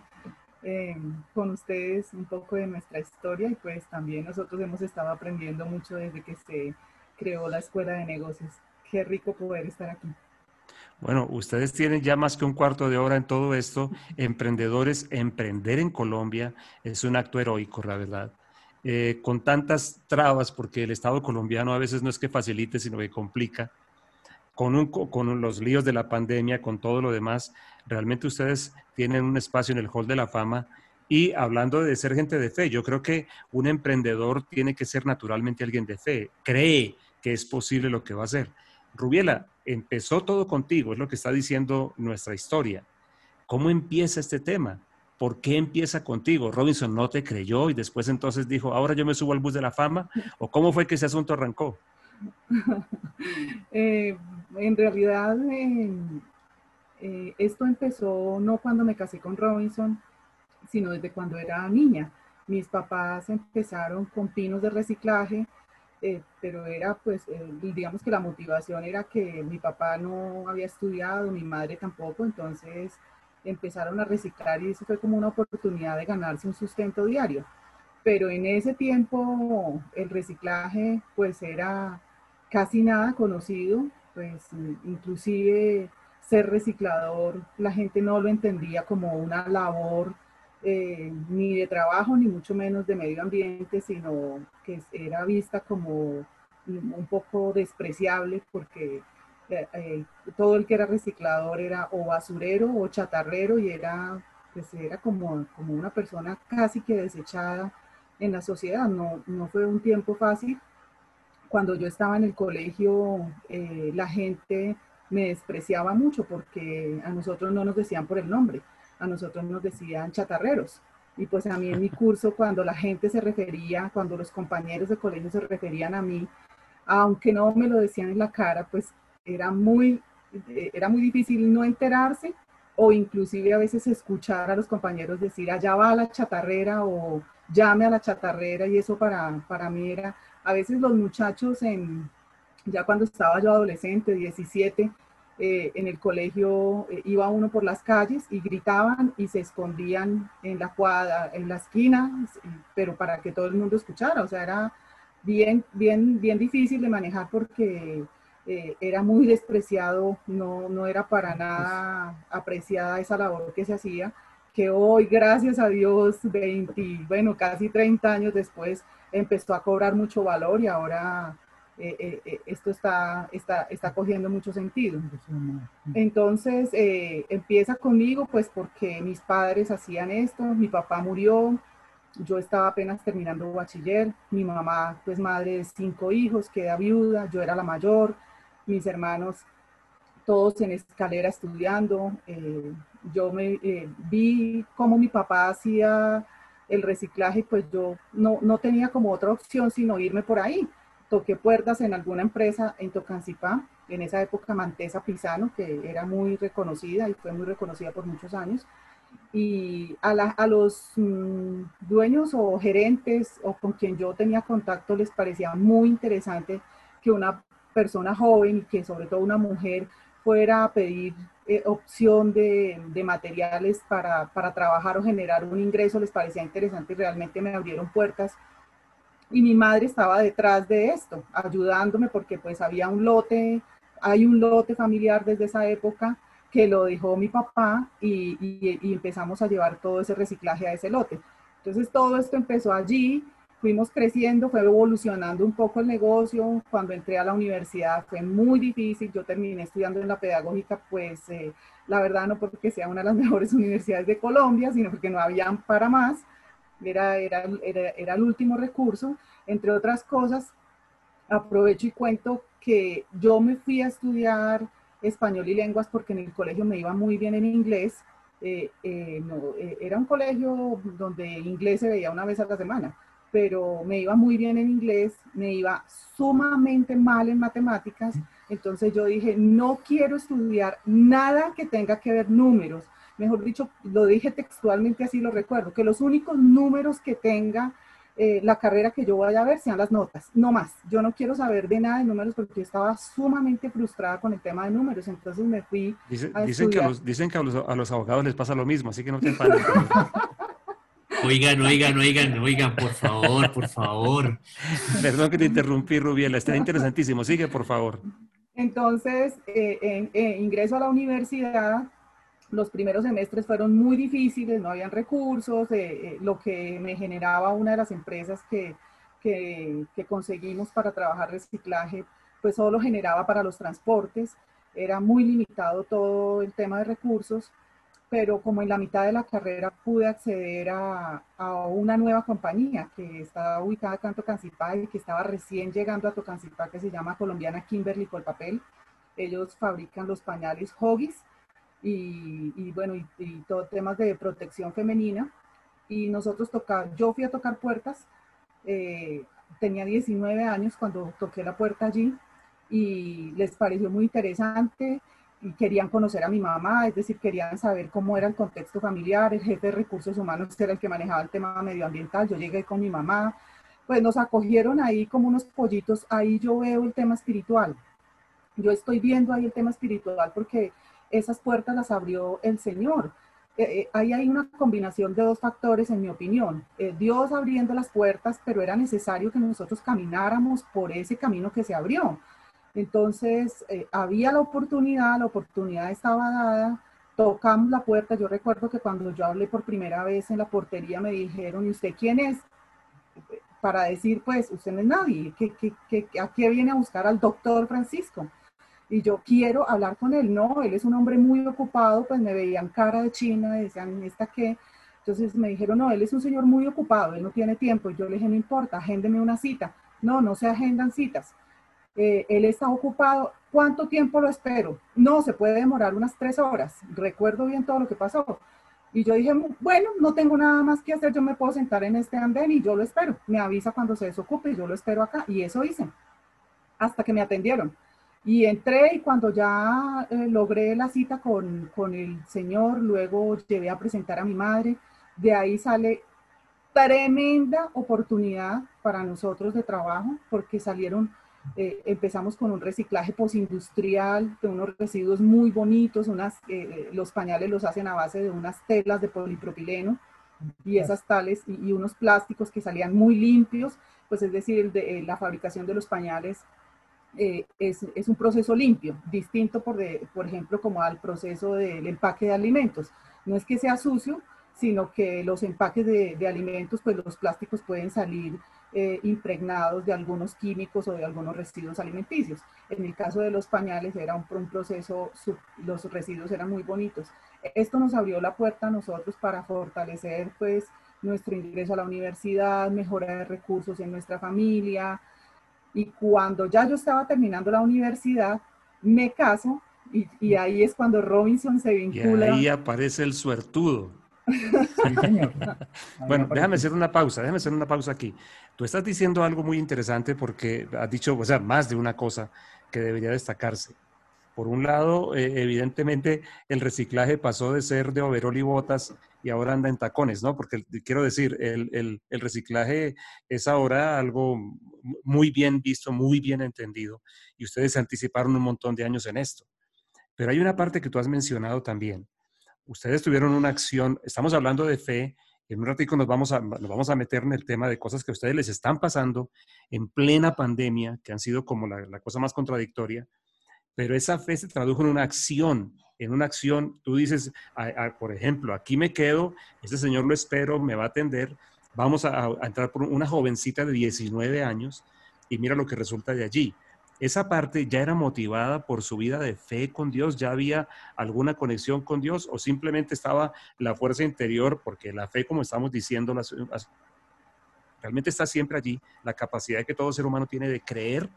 eh, con ustedes un poco de nuestra historia y pues también nosotros hemos estado aprendiendo mucho desde que se creó la Escuela de Negocios. Qué rico poder estar aquí. Bueno, ustedes tienen ya más que un cuarto de hora en todo esto. Emprendedores, emprender en Colombia es un acto heroico, la verdad. Eh, con tantas trabas, porque el Estado colombiano a veces no es que facilite, sino que complica. con, con los líos de la pandemia, con todo lo demás, realmente ustedes tienen un espacio en el Hall de la Fama. Y hablando de ser gente de fe, yo creo que un emprendedor tiene que ser naturalmente alguien de fe, cree que es posible lo que va a hacer. Rubiela, empezó todo contigo, es lo que está diciendo nuestra historia. ¿Cómo empieza este tema? ¿Por qué empieza contigo? Robinson no te creyó y después entonces dijo, ahora yo me subo al bus de la fama. ¿O cómo fue que ese asunto arrancó? Eh, en realidad, eh, eh, esto empezó no cuando me casé con Robinson, sino desde cuando era niña. Mis papás empezaron con pinos de reciclaje, pero era pues, digamos que la motivación era que mi papá no había estudiado, mi madre tampoco, entonces empezaron a reciclar y eso fue como una oportunidad de ganarse un sustento diario. Pero en ese tiempo el reciclaje pues era casi nada conocido, pues inclusive ser reciclador la gente no lo entendía como una labor eh, ni de trabajo ni mucho menos de medio ambiente, sino que era vista como un poco despreciable porque eh, eh, todo el que era reciclador era o basurero o chatarrero y era, pues era como, como una persona casi que desechada en la sociedad. No, no fue un tiempo fácil. Cuando yo estaba en el colegio, la gente me despreciaba mucho porque a nosotros no nos decían por el nombre, a nosotros nos decían chatarreros. Y pues a mí en mi curso, cuando la gente se refería, cuando los compañeros de colegio se referían a mí, aunque no me lo decían en la cara, pues era muy, eh, era muy difícil no enterarse o inclusive a veces escuchar a los compañeros decir, allá va la chatarrera o llame a la chatarrera y eso para, para mí era, a veces los muchachos en, ya cuando estaba yo adolescente, 17, eh, en el colegio eh, iba uno por las calles y gritaban y se escondían en la cuadra, en la esquina, pero para que todo el mundo escuchara, o sea, era bien, bien, bien difícil de manejar porque eh, era muy despreciado, no, no era para nada apreciada esa labor que se hacía, que hoy, gracias a Dios, 20, bueno, casi 30 años después, empezó a cobrar mucho valor y ahora eh, eh, esto está, está, está cogiendo mucho sentido. Entonces, empieza conmigo, pues porque mis padres hacían esto, mi papá murió, yo estaba apenas terminando bachiller, mi mamá, pues madre de cinco hijos, queda viuda, yo era la mayor, mis hermanos todos en escalera estudiando. Eh, yo me eh, vi cómo mi papá hacía el reciclaje, pues yo no, no, tenía como otra opción sino irme por ahí. Toqué puertas en alguna empresa en Tocancipá, en esa época Mantesa Pisano, que era muy reconocida y fue muy reconocida por muchos años. Y a, a los mm, dueños o gerentes o con quien yo tenía contacto les parecía muy interesante que una persona joven y que sobre todo una mujer fuera a pedir eh, opción de, de materiales para, para, trabajar o generar un ingreso, les parecía interesante y realmente me abrieron puertas. Y mi madre estaba detrás de esto, ayudándome porque pues había un lote, hay un lote familiar desde esa época que lo dejó mi papá y, y, y empezamos a llevar todo ese reciclaje a ese lote. Entonces todo esto empezó allí, fuimos creciendo, fue evolucionando un poco el negocio. Cuando entré a la universidad fue muy difícil. Yo terminé estudiando en la pedagógica, pues eh, la verdad no porque sea una de las mejores universidades de Colombia, sino porque no habían para más. Era, era, era, era el último recurso. Entre otras cosas, aprovecho y cuento que yo me fui a estudiar español y lenguas porque en el colegio me iba muy bien en inglés. Eh, eh, no, era un colegio donde inglés se veía una vez a la semana pero me iba muy bien en inglés, me iba sumamente mal en matemáticas, entonces yo dije, no quiero estudiar nada que tenga que ver números. Mejor dicho, lo dije textualmente así, lo recuerdo, que los únicos números que tenga eh, la carrera que yo vaya a ver sean las notas, no más. Yo no quiero saber de nada de números porque estaba sumamente frustrada con el tema de números, entonces me fui a dicen, que a los, dicen que a los, abogados les pasa lo mismo, así que no te empanes. Oigan, oigan, oigan, oigan, por favor, por favor. Perdón que te interrumpí, Rubiela, está interesantísimo. Sigue, por favor. Entonces, eh, eh, ingreso a la universidad. Los primeros semestres fueron muy difíciles, no habían recursos. Eh, lo que me generaba una de las empresas que, que, que conseguimos para trabajar reciclaje, pues solo generaba para los transportes, era muy limitado todo el tema de recursos, pero como en la mitad de la carrera pude acceder a, a una nueva compañía que estaba ubicada acá en Tocancipá y que estaba recién llegando a Tocancipá, que se llama Colombiana Kimberly Colpapel. Ellos fabrican los pañales Hoggies y, y bueno, y, y todo temas de protección femenina. Y nosotros tocar, yo fui a tocar puertas, eh, tenía 19 años cuando toqué la puerta allí y les pareció muy interesante y querían conocer a mi mamá, es decir, querían saber cómo era el contexto familiar, el jefe de recursos humanos era el que manejaba el tema medioambiental, yo llegué con mi mamá, pues nos acogieron ahí como unos pollitos, ahí yo veo el tema espiritual, yo estoy viendo ahí el tema espiritual porque esas puertas las abrió el Señor. Eh, eh, ahí hay una combinación de dos factores, en mi opinión. Eh, Dios abriendo las puertas, pero era necesario que nosotros camináramos por ese camino que se abrió. Entonces, eh, había la oportunidad, la oportunidad estaba dada, tocamos la puerta. Yo recuerdo que cuando yo hablé por primera vez en la portería me dijeron, ¿y usted quién es? Para decir, pues, usted no es nadie, ¿Qué, qué, qué, a qué viene a buscar al doctor Francisco? Y yo quiero hablar con él. No, él es un hombre muy ocupado, pues me veían cara de china, decían, ¿esta qué? Entonces me dijeron, no, él es un señor muy ocupado, él no tiene tiempo. Y yo le dije, no importa, agéndeme una cita. No, no se agendan citas. Eh, él está ocupado. ¿Cuánto tiempo lo espero? No, se puede demorar unas tres horas. Recuerdo bien todo lo que pasó. Y yo dije, bueno, no tengo nada más que hacer, yo me puedo sentar en este andén y yo lo espero. Me avisa cuando se desocupe y yo lo espero acá. Y eso hice, hasta que me atendieron. Y entré y cuando ya eh, logré la cita con, con el señor, luego llevé a presentar a mi madre. De ahí sale tremenda oportunidad para nosotros de trabajo, porque salieron eh, empezamos con un reciclaje postindustrial de unos residuos muy bonitos, unas, eh, los pañales los hacen a base de unas telas de polipropileno y esas tales y, y unos plásticos que salían muy limpios, pues es decir, de, eh, la fabricación de los pañales eh, es, es, un proceso limpio, distinto por, de, por ejemplo como al proceso del empaque de alimentos. No es que sea sucio, sino que los empaques de, de alimentos, pues los plásticos pueden salir eh, impregnados de algunos químicos o de algunos residuos alimenticios. En el caso de los pañales era un, proceso, los residuos eran muy bonitos. Esto nos abrió la puerta a nosotros para fortalecer pues nuestro ingreso a la universidad, mejorar recursos en nuestra familia. Y cuando ya yo estaba terminando la universidad, me caso y, y ahí es cuando Robinson se vincula. Y ahí aparece el suertudo. bueno, déjame hacer una pausa, déjame hacer una pausa aquí. Tú estás diciendo algo muy interesante porque has dicho, o sea, más de una cosa que debería destacarse. Por un lado, eh, evidentemente, el reciclaje pasó de ser de overol y botas y ahora anda en tacones, ¿no? Porque quiero decir, el, el, reciclaje es ahora algo muy bien visto, muy bien entendido, y ustedes anticiparon un montón de años en esto. Pero hay una parte que tú has mencionado también, ustedes tuvieron una acción, estamos hablando de fe, en un ratito nos vamos, a, nos vamos a meter en el tema de cosas que a ustedes les están pasando en plena pandemia, que han sido como la cosa más contradictoria, pero esa fe se tradujo en una acción, en una acción, tú dices, por ejemplo, aquí me quedo, este señor lo espero, me va a atender, vamos a, a entrar por una jovencita de 19 años y mira lo que resulta de allí. Esa parte ya era motivada por su vida de fe con Dios, ya había alguna conexión con Dios o simplemente estaba la fuerza interior, porque la fe, como estamos diciendo, realmente está siempre allí, la capacidad que todo ser humano tiene de creer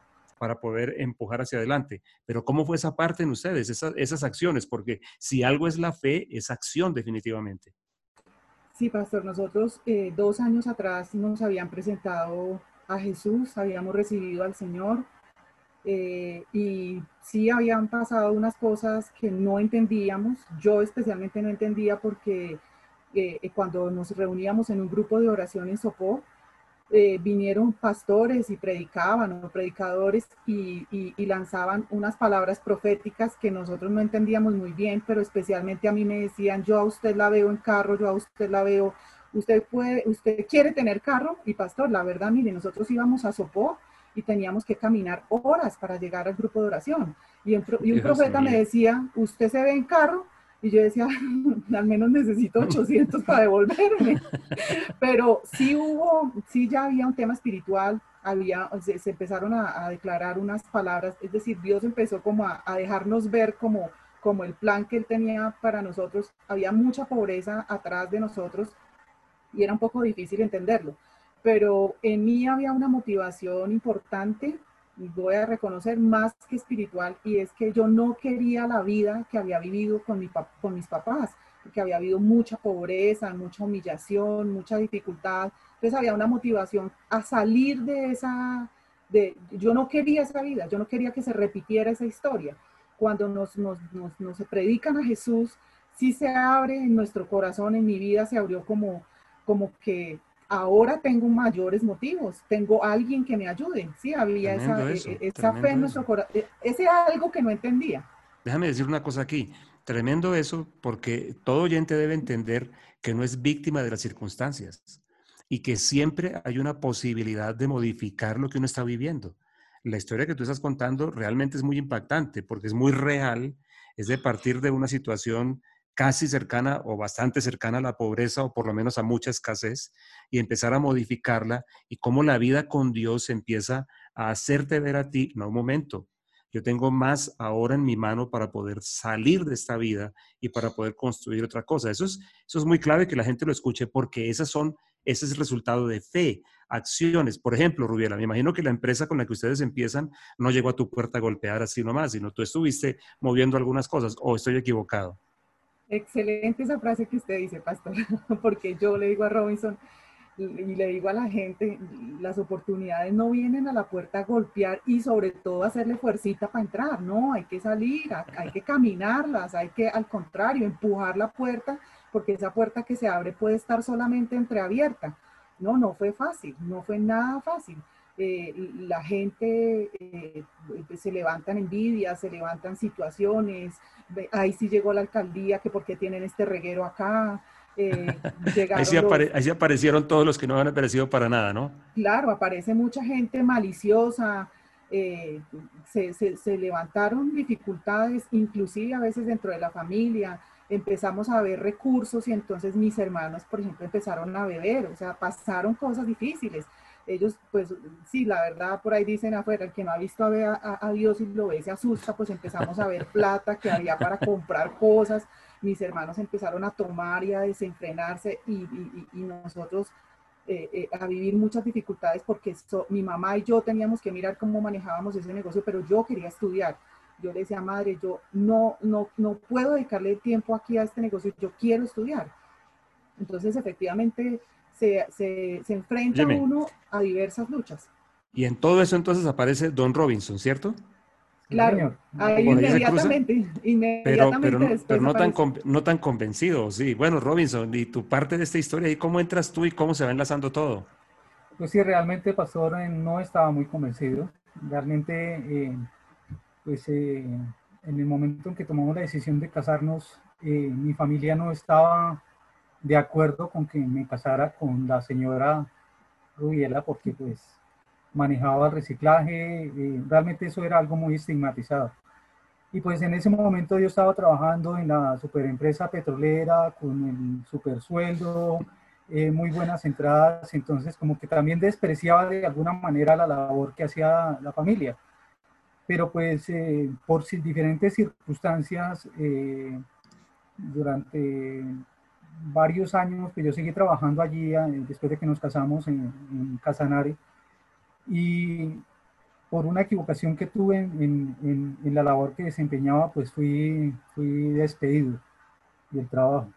para poder empujar hacia adelante. Pero ¿cómo fue esa parte en ustedes, esas, acciones? Porque si algo es la fe, es acción definitivamente. Sí, pastor, nosotros eh, dos años atrás nos habían presentado a Jesús, habíamos recibido al Señor, eh, y sí habían pasado unas cosas que no entendíamos. Yo especialmente no entendía porque eh, cuando nos reuníamos en un grupo de oración en Sopó, eh, vinieron pastores y predicaban, o predicadores, y, y, y, lanzaban unas palabras proféticas que nosotros no entendíamos muy bien, pero especialmente a mí me decían, yo a usted la veo en carro, yo a usted la veo, usted puede, usted quiere tener carro, y pastor, la verdad, mire, nosotros íbamos a Sopó, y teníamos que caminar horas para llegar al grupo de oración. Y un profeta me decía, usted se ve en carro, y yo decía, al menos necesito 800 para devolverme. Pero sí hubo, sí ya había un tema espiritual, había, se, empezaron a, declarar unas palabras, es decir, Dios empezó como a, a, dejarnos ver como, como el plan que Él tenía para nosotros. Había mucha pobreza atrás de nosotros y era un poco difícil entenderlo, pero en mí había una motivación importante voy a reconocer más que espiritual y es que yo no quería la vida que había vivido con, mi, con mis papás, que había habido mucha pobreza, mucha humillación, mucha dificultad. Entonces había una motivación a salir de esa, de, yo no quería esa vida, yo no quería que se repitiera esa historia. Cuando nos, nos, nos, nos predican a Jesús, sí se abre en nuestro corazón, en mi vida se abrió como, como que ahora tengo mayores motivos, tengo alguien que me ayude. Sí, había esa, e, e, esa fe en nuestro corazón, e, ese algo que no entendía. Déjame decir una cosa aquí. Tremendo eso, porque todo oyente debe entender que no es víctima de las circunstancias y que siempre hay una posibilidad de modificar lo que uno está viviendo. La historia que tú estás contando realmente es muy impactante porque es muy real, es de partir de una situación casi cercana o bastante cercana a la pobreza o por lo menos a mucha escasez y empezar a modificarla y cómo la vida con Dios empieza a hacerte ver a ti, no un momento, yo tengo más ahora en mi mano para poder salir de esta vida y para poder construir otra cosa. Eso es, eso es muy clave que la gente lo escuche porque esas son, ese es el resultado de fe, acciones. Por ejemplo, Rubiela, me imagino que la empresa con la que ustedes empiezan no llegó a tu puerta a golpear así nomás, sino tú estuviste moviendo algunas cosas o estoy equivocado. Excelente esa frase que usted dice, pastor, porque yo le digo a Robinson, y le digo a la gente, las oportunidades no vienen a la puerta a golpear y sobre todo hacerle fuercita para entrar, no, hay que salir, hay que caminarlas, hay que al contrario empujar la puerta porque esa puerta que se abre puede estar solamente entreabierta. No, no fue fácil, no fue nada fácil. Eh, la gente eh, se levantan envidias, se levantan situaciones, ahí sí llegó la alcaldía, que por qué tienen este reguero acá, eh, ahí, sí aparecieron todos los que no han aparecido para nada, ¿no? Claro, aparece mucha gente maliciosa, eh, se, levantaron dificultades, inclusive a veces dentro de la familia, empezamos a ver recursos y entonces mis hermanos, por ejemplo, empezaron a beber, o sea, pasaron cosas difíciles. Ellos, pues sí, la verdad, por ahí dicen afuera, el que no ha visto a, a Dios y lo ve se asusta, pues empezamos a ver plata que había para comprar cosas mis hermanos empezaron a tomar y a desenfrenarse y, nosotros eh, eh, a vivir muchas dificultades porque mi mamá y yo teníamos que mirar cómo manejábamos ese negocio, pero yo quería estudiar. Yo le decía, madre, yo no, no, no puedo dedicarle tiempo aquí a este negocio, yo quiero estudiar. Entonces, efectivamente, se, se, se enfrenta uno a diversas luchas. Y en todo eso entonces aparece Don Robinson, ¿cierto? Claro, ahí inmediatamente, pero, pero, no, tan, no tan convencido, sí. Bueno, Robinson, y tu parte de esta historia, ¿y cómo entras tú y cómo se va enlazando todo? Pues sí, realmente, Pastor, eh, no estaba muy convencido. Realmente, eh, pues eh, en el momento en que tomamos la decisión de casarnos, mi familia no estaba de acuerdo con que me casara con la señora Rubiela, porque pues manejaba el reciclaje, eh, realmente eso era algo muy estigmatizado. Y pues en ese momento yo estaba trabajando en la superempresa petrolera con el super sueldo, eh, muy buenas entradas, entonces como que también despreciaba de alguna manera la labor que hacía la familia. Pero pues eh, por diferentes circunstancias, durante varios años, que yo seguí trabajando allí después de que nos casamos en, en Casanare, y por una equivocación que tuve en, en, la labor que desempeñaba, pues fui, fui despedido del trabajo.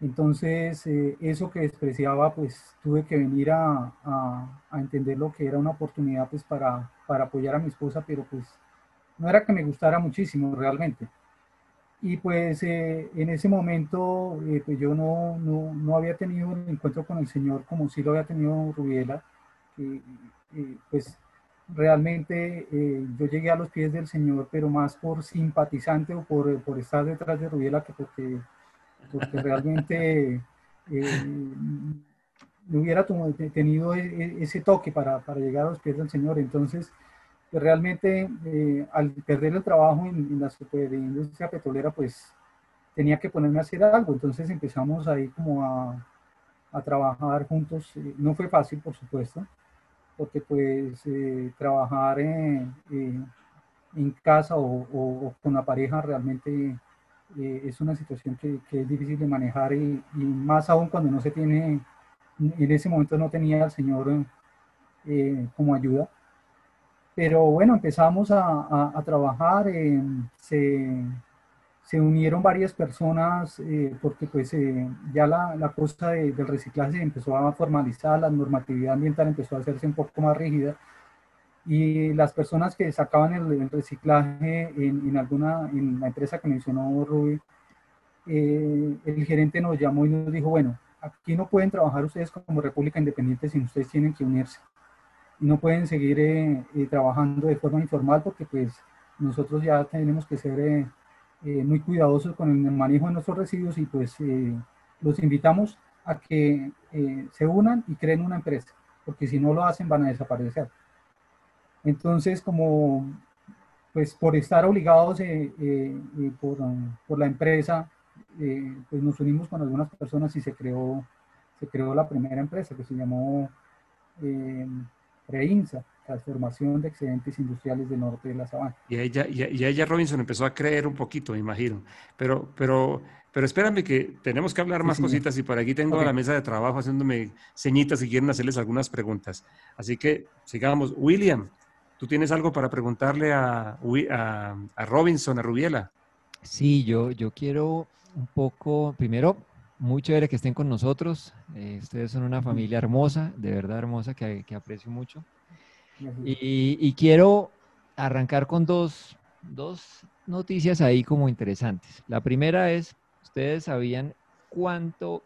Entonces, eh, eso que despreciaba, pues tuve que venir a, a, a, entender lo que era una oportunidad pues para, para apoyar a mi esposa, pero pues no era que me gustara muchísimo realmente. Y pues eh, en ese momento, eh, pues yo no, no, no, había tenido el encuentro con el Señor como sí lo había tenido Rubiela pues realmente eh, yo llegué a los pies del Señor, pero más por simpatizante o por, por estar detrás de Rubiela que porque, porque realmente eh, hubiera tenido e, e, ese toque para, para, llegar a los pies del Señor. Entonces, realmente eh, al perder el trabajo en, la industria petrolera, pues tenía que ponerme a hacer algo. Entonces empezamos ahí como a, a trabajar juntos. No fue fácil, por supuesto porque pues eh, trabajar en, en casa o, con la pareja realmente es una situación que, es difícil de manejar y, más aún cuando no se tiene, en ese momento no tenía al Señor como ayuda. Pero bueno, empezamos a, a, trabajar, se, se unieron varias personas eh, porque pues eh, ya la, la cosa del reciclaje empezó a formalizar, la normatividad ambiental empezó a hacerse un poco más rígida y las personas que sacaban el, reciclaje en, en, alguna, en la empresa que mencionó Rubí, eh, el gerente nos llamó y nos dijo, bueno, aquí no pueden trabajar ustedes como República Independiente si ustedes tienen que unirse no pueden seguir trabajando de forma informal porque pues nosotros ya tenemos que ser eh, muy cuidadosos con el manejo de nuestros residuos y pues eh, los invitamos a que eh, se unan y creen una empresa, porque si no lo hacen van a desaparecer. Entonces, como pues por estar obligados por, por, la empresa, pues nos unimos con algunas personas y se creó, se creó la primera empresa que se llamó Reinsa transformación de excedentes industriales del norte de la sabana. Y ella, y, ella Robinson empezó a creer un poquito, me imagino. Pero, pero, pero espérame que tenemos que hablar más cositas y por aquí tengo a la mesa de trabajo haciéndome señitas y quieren hacerles algunas preguntas. Así que sigamos. William, ¿tú tienes algo para preguntarle a, a, Robinson, a Rubiela? Sí, yo, yo quiero un poco, primero, muy chévere que estén con nosotros. Eh, ustedes son una familia hermosa, de verdad hermosa, que, que aprecio mucho. Y, quiero arrancar con dos, noticias ahí como interesantes. La primera es, ¿ustedes sabían cuánto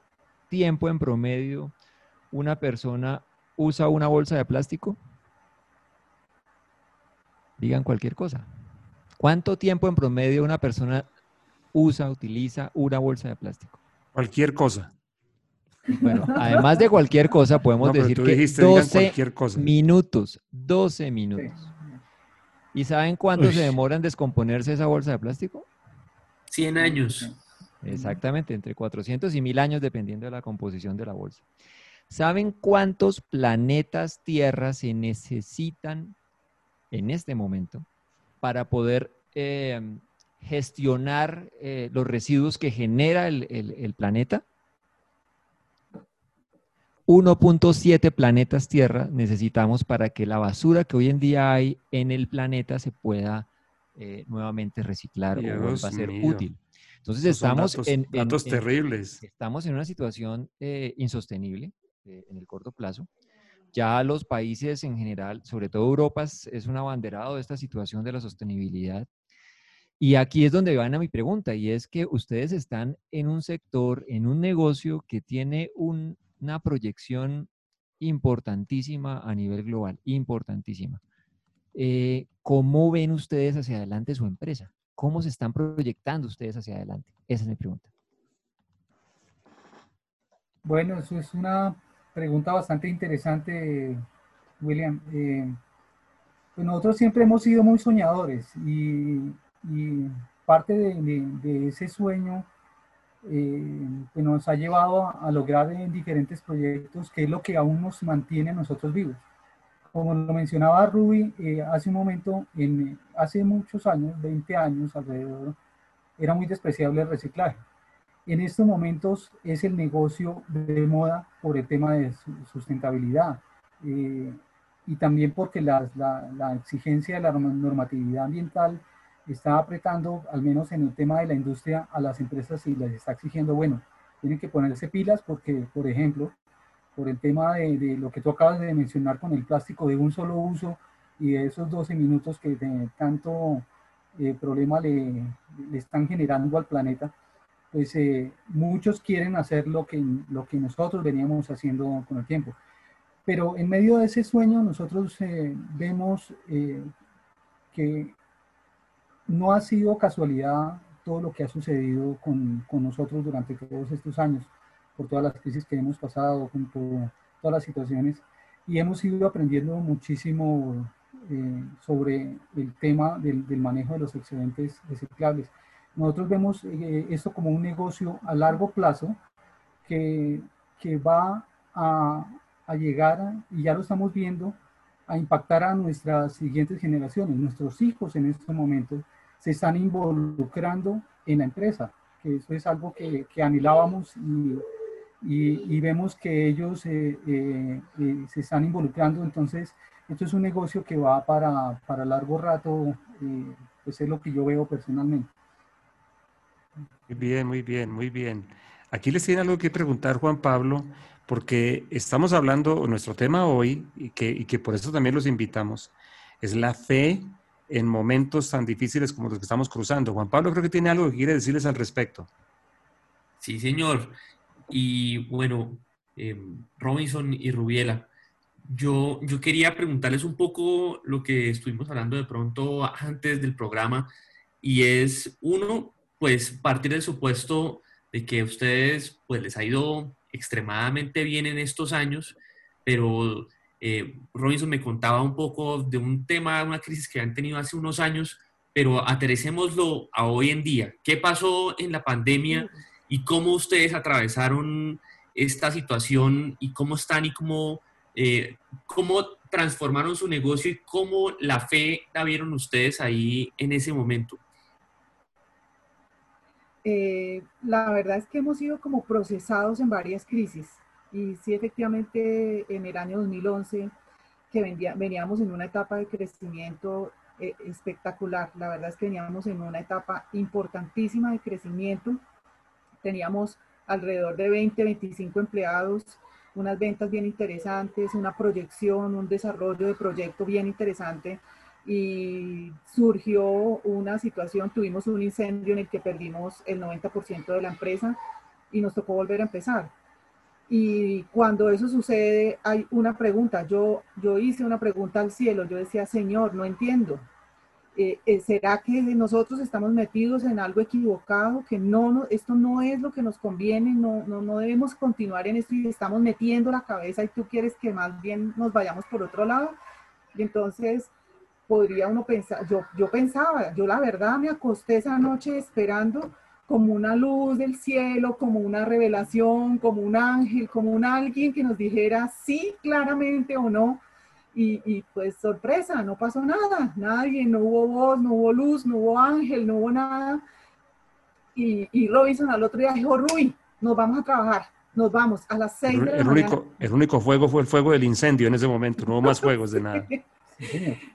tiempo en promedio una persona usa una bolsa de plástico? Digan cualquier cosa. ¿Cuánto tiempo en promedio una persona usa, utiliza una bolsa de plástico? Cualquier cosa. Bueno, además de cualquier cosa, podemos decir que 12 minutos, 12 minutos. ¿Y saben cuánto se demora en descomponerse esa bolsa de plástico? 100 años. Exactamente, entre 400 y 1000 años dependiendo de la composición de la bolsa. ¿Saben cuántos planetas Tierra se necesitan en este momento para poder eh, gestionar eh, los residuos que genera el planeta? 1.7 planetas Tierra necesitamos para que la basura que hoy en día hay en el planeta se pueda eh, nuevamente reciclar o vuelva a ser útil. Entonces estamos en, datos terribles. estamos en una situación eh, insostenible eh, en el corto plazo. Ya los países en general, sobre todo Europa, es un abanderado de esta situación de la sostenibilidad. Y aquí es donde van a mi pregunta, y es que ustedes están en un sector, en un negocio que tiene un, una proyección importantísima a nivel global, importantísima. Eh, ¿Cómo ven ustedes hacia adelante su empresa? ¿Cómo se están proyectando ustedes hacia adelante? Esa es mi pregunta. Bueno, eso es una pregunta bastante interesante, William. Pues nosotros siempre hemos sido muy soñadores y, parte de ese sueño eh, que nos ha llevado a, lograr en diferentes proyectos, que es lo que aún nos mantiene a nosotros vivos. Como lo mencionaba Ruby eh, hace un momento, en, hace muchos años, 20 años alrededor, era muy despreciable el reciclaje. En estos momentos es el negocio de moda por el tema de sustentabilidad eh, y también porque la, la, la exigencia de la normatividad ambiental está apretando, al menos en el tema de la industria, a las empresas y les está exigiendo, bueno, tienen que ponerse pilas porque, por ejemplo, por el tema de, lo que tú acabas de mencionar con el plástico de un solo uso y de esos 12 minutos que de tanto eh, problema le, están generando al planeta, pues eh, muchos quieren hacer lo que, lo que nosotros veníamos haciendo con el tiempo. Pero en medio de ese sueño nosotros eh, vemos que no ha sido casualidad todo lo que ha sucedido con, con, nosotros durante todos estos años, por todas las crisis que hemos pasado, con todas las situaciones, y hemos ido aprendiendo muchísimo eh, sobre el tema del, del, manejo de los excedentes reciclables. Nosotros vemos eh, esto como un negocio a largo plazo que, que va a, a llegar, y ya lo estamos viendo, a impactar a nuestras siguientes generaciones. Nuestros hijos en este momento se están involucrando en la empresa, que eso es algo que, que anhelábamos y, y, vemos que ellos eh, eh, eh, se están involucrando. Entonces, esto es un negocio que va para, para largo rato, pues es lo que yo veo personalmente. Muy bien, muy bien, muy bien. Aquí les tiene algo que preguntar Juan Pablo, porque estamos hablando, nuestro tema hoy, y que, y que por eso también los invitamos, es la fe en momentos tan difíciles como los que estamos cruzando. Juan Pablo creo que tiene algo que quiere decirles al respecto. Sí, señor. Y bueno, eh, Robinson y Rubiela, yo, yo quería preguntarles un poco lo que estuvimos hablando de pronto antes del programa, y es uno, pues partir del supuesto de que a ustedes pues les ha ido extremadamente bien en estos años, pero eh, Robinson me contaba un poco de un tema, una crisis que han tenido hace unos años, pero aterricémoslo a hoy en día. ¿Qué pasó en la pandemia y cómo ustedes atravesaron esta situación y cómo están y cómo, eh, cómo transformaron su negocio y cómo la fe la vieron ustedes ahí en ese momento. Eh, la verdad es que hemos sido como procesados en varias crisis y sí efectivamente en el año 2011 que veníamos en una etapa de crecimiento eh, espectacular, la verdad es que veníamos en una etapa importantísima de crecimiento teníamos alrededor de 20, 25 empleados, unas ventas bien interesantes, una proyección, un desarrollo de proyecto bien interesante y surgió una situación, tuvimos un incendio en el que perdimos el 90% de la empresa y nos tocó volver a empezar. Y cuando eso sucede, hay una pregunta. Yo, yo hice una pregunta al cielo. Yo decía, Señor, no entiendo. Eh, eh, ¿será que nosotros estamos metidos en algo equivocado? Que no, esto no es lo que nos conviene, no, no, no, debemos continuar en esto y estamos metiendo la cabeza y tú quieres que más bien nos vayamos por otro lado. Y entonces podría uno pensar, yo, yo pensaba, yo la verdad me acosté esa noche esperando como una luz del cielo, como una revelación, como un ángel, como un alguien que nos dijera sí claramente o no y, pues sorpresa, no pasó nada, nadie, no hubo voz, no hubo luz, no hubo ángel, no hubo nada. Y, y Robinson al otro día dijo, Rui, nos vamos a trabajar, nos vamos a las seis de la el Único, el único fuego fue el fuego del incendio en ese momento, no hubo más fuegos de nada.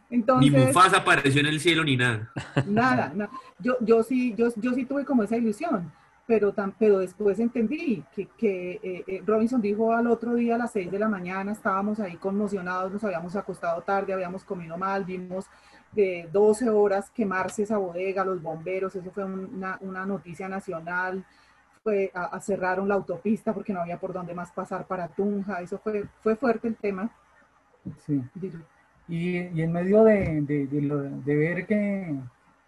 ni Mufasa apareció en el cielo ni nada. Nada, Yo, yo, sí, yo, yo sí tuve como esa ilusión pero, tan, pero después entendí que, que eh, eh, Robinson dijo al otro día a las 6 de la mañana, estábamos ahí conmocionados, nos habíamos acostado tarde, habíamos comido mal, vimos de 12 horas quemarse esa bodega, los bomberos, eso fue una, una noticia nacional, fue, a, cerraron la autopista porque no había por dónde más pasar para Tunja, eso fue, fue fuerte el tema. Sí. Y, y en medio de, de, de ver que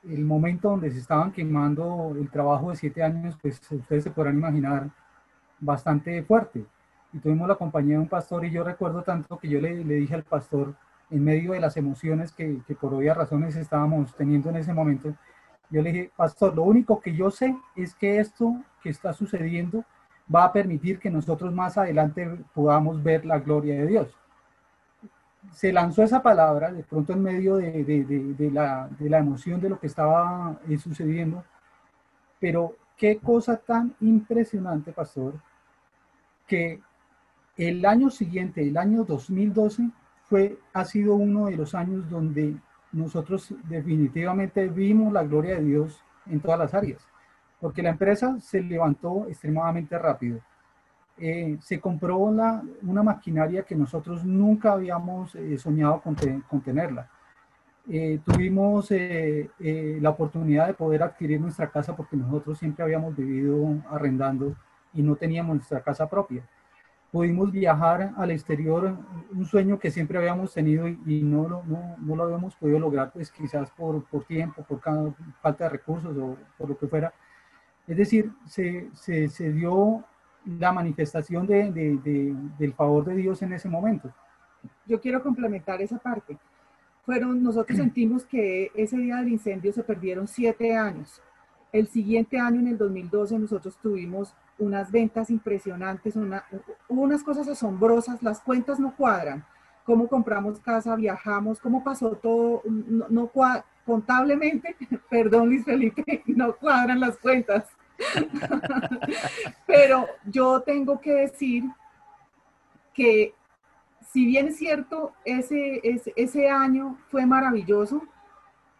el momento donde se estaban quemando el trabajo de siete años, pues ustedes se podrán imaginar bastante fuerte. Y tuvimos la compañía de un pastor y yo recuerdo tanto que yo le, le dije al pastor, en medio de las emociones que, que, por obvias razones estábamos teniendo en ese momento, yo le dije, pastor, lo único que yo sé es que esto que está sucediendo va a permitir que nosotros más adelante podamos ver la gloria de Dios se lanzó esa palabra de pronto en medio de, la, la, emoción de lo que estaba eh, sucediendo, pero qué cosa tan impresionante, pastor, que el año siguiente, el año 2012, fue, ha sido uno de los años donde nosotros definitivamente vimos la gloria de Dios en todas las áreas, porque la empresa se levantó extremadamente rápido eh, se compró una, una, maquinaria que nosotros nunca habíamos eh, soñado con, tenerla. Eh, tuvimos la oportunidad de poder adquirir nuestra casa porque nosotros siempre habíamos vivido arrendando y no teníamos nuestra casa propia. Pudimos viajar al exterior, un sueño que siempre habíamos tenido y, no, no, no, lo habíamos podido lograr, pues quizás por, por tiempo, por falta de recursos o por lo que fuera. Es decir, se, se, se dio la manifestación de, de, del favor de Dios en ese momento. Yo quiero complementar esa parte. Fueron, nosotros sentimos que ese día del incendio se perdieron siete años. El siguiente año, en el 2012, nosotros tuvimos unas ventas impresionantes, una, unas cosas asombrosas, las cuentas no cuadran cómo compramos casa, viajamos, cómo pasó todo, no, no contablemente, perdón Luis Felipe, no cuadran las cuentas. Pero yo tengo que decir que si bien es cierto, ese, ese, ese, año fue maravilloso,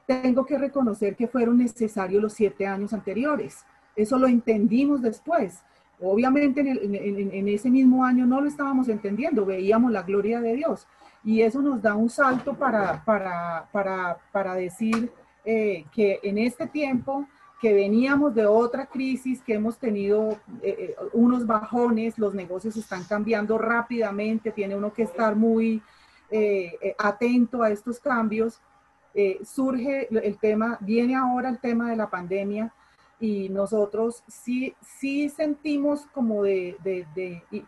tengo que reconocer que fueron necesarios los siete años anteriores. Eso lo entendimos después. Obviamente en, ese mismo año no lo estábamos entendiendo, veíamos la gloria de Dios. Y eso nos da un salto para, para, para, para decir eh, que en este tiempo que veníamos de otra crisis, que hemos tenido eh, eh, unos bajones, los negocios están cambiando rápidamente, tiene uno que estar muy eh, atento a estos cambios. surge el tema, viene ahora el tema de la pandemia y nosotros sí, sí sentimos como de,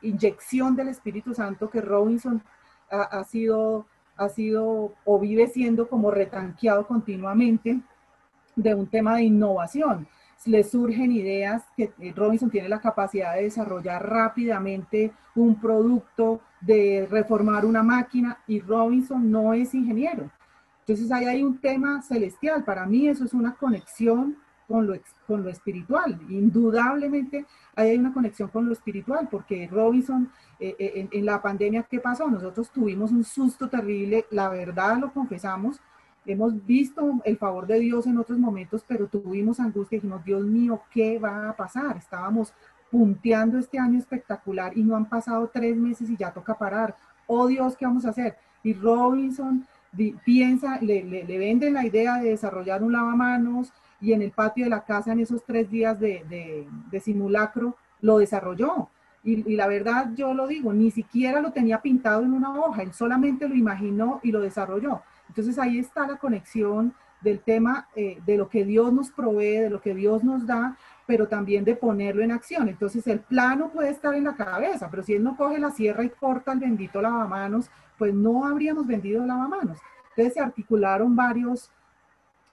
inyección del Espíritu Santo que Robinson ha, ha, sido, ha sido o vive siendo como retanqueado continuamente de un tema de innovación. Le surgen ideas que eh, Robinson tiene la capacidad de desarrollar rápidamente un producto, de reformar una máquina y Robinson no es ingeniero. Entonces ahí hay un tema celestial. Para mí eso es una conexión con lo, con lo espiritual. Indudablemente hay una conexión con lo espiritual, porque Robinson, eh, eh, en, en, la pandemia, ¿qué pasó? Nosotros tuvimos un susto terrible, la verdad lo confesamos, Hemos visto el favor de Dios en otros momentos, pero tuvimos angustia y dijimos, Dios mío, ¿qué va a pasar? Estábamos punteando este año espectacular y no han pasado tres meses y ya toca parar. Oh Dios, ¿qué vamos a hacer? Y Robinson piensa, le, le, venden la idea de desarrollar un lavamanos y en el patio de la casa en esos tres días de, de, simulacro lo desarrolló. Y, y, la verdad, yo lo digo, ni siquiera lo tenía pintado en una hoja, él solamente lo imaginó y lo desarrolló. Entonces ahí está la conexión del tema eh, de lo que Dios nos provee, de lo que Dios nos da, pero también de ponerlo en acción. Entonces el plano puede estar en la cabeza, pero si Él no coge la sierra y corta el bendito lavamanos, pues no habríamos vendido lavamanos. Entonces se articularon varios,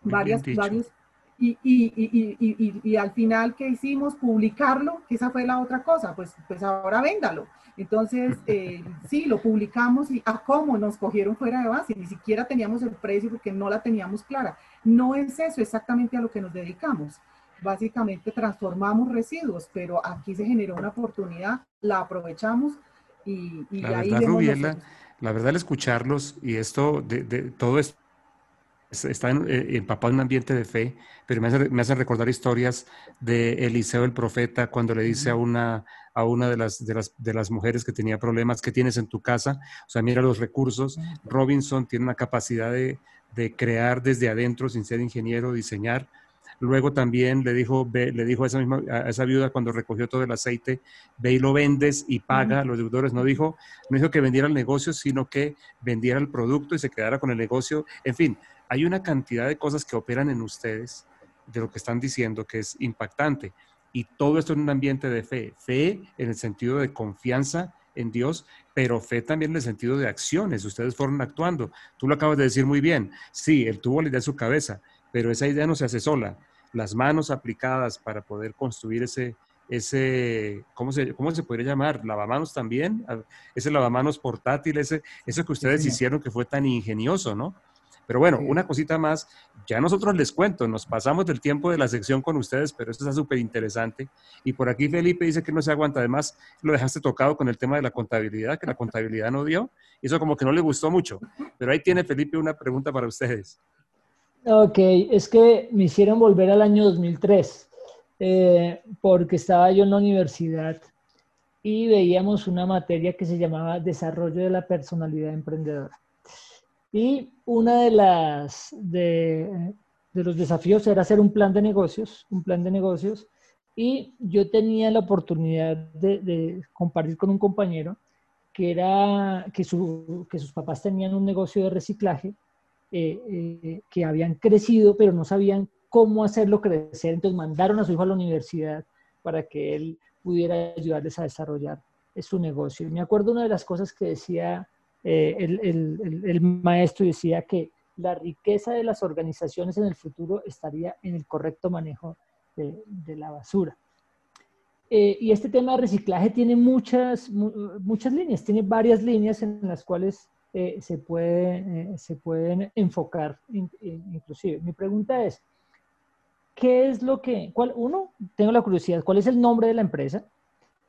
varias, varios, y, y, y, y, al final, ¿qué hicimos? Publicarlo, que esa fue la otra cosa, pues, pues ahora véndalo. Entonces, eh, sí, lo publicamos y a ah, cómo nos cogieron fuera de base, ni siquiera teníamos el precio porque no la teníamos clara. No es eso exactamente a lo que nos dedicamos. Básicamente transformamos residuos, pero aquí se generó una oportunidad, la aprovechamos y, y la ahí verdad, Rubiela, la verdad al escucharlos y esto, de, de todo esto está eh, empapado en un ambiente de fe, pero me hace, me hace recordar historias de Eliseo el profeta cuando le dice a una, a una de, las, de, las, de las mujeres que tenía problemas, ¿qué tienes en tu casa? O sea, mira los recursos. Robinson tiene una capacidad de, de crear desde adentro sin ser ingeniero, diseñar. Luego también le dijo, le dijo a esa, misma, a esa viuda cuando recogió todo el aceite, ve y lo vendes y paga a los deudores. No dijo, no dijo que vendiera el negocio, sino que vendiera el producto y se quedara con el negocio. En fin, hay una cantidad de cosas que operan en ustedes de lo que están diciendo que es impactante. Y todo esto en un ambiente de fe. Fe en el sentido de confianza en Dios, pero fe también en el sentido de acciones. Ustedes fueron actuando. Tú lo acabas de decir muy bien. Sí, él tuvo la idea en su cabeza, pero esa idea no se hace sola. Las manos aplicadas para poder construir ese, ese ¿cómo se, cómo se podría llamar? ¿Lavamanos también? Ese lavamanos portátil, ese, eso que ustedes hicieron que fue tan ingenioso, ¿no? Pero bueno, una cosita más, ya nosotros les cuento, nos pasamos del tiempo de la sección con ustedes, pero esto está súper interesante. Y por aquí Felipe dice que no se aguanta, además lo dejaste tocado con el tema de la contabilidad, que la contabilidad no dio, y eso como que no le gustó mucho. Pero ahí tiene Felipe una pregunta para ustedes. Ok, es que me hicieron volver al año 2003, eh, porque estaba yo en la universidad y veíamos una materia que se llamaba Desarrollo de la Personalidad Emprendedora. Y una de las de, los desafíos era hacer un plan de negocios, un plan de negocios. Y yo tenía la oportunidad de, compartir con un compañero que era que, que, sus papás tenían un negocio de reciclaje eh, eh, que habían crecido, pero no sabían cómo hacerlo crecer. Entonces mandaron a su hijo a la universidad para que él pudiera ayudarles a desarrollar su negocio. Y me acuerdo una de las cosas que decía eh, el, maestro decía que la riqueza de las organizaciones en el futuro estaría en el correcto manejo de, la basura. Eh, y este tema de reciclaje tiene muchas, muchas líneas, tiene varias líneas en las cuales eh, se, puede, se pueden enfocar inclusive. Mi pregunta es, ¿qué es lo que, cuál, uno, tengo la curiosidad, ¿cuál es el nombre de la empresa?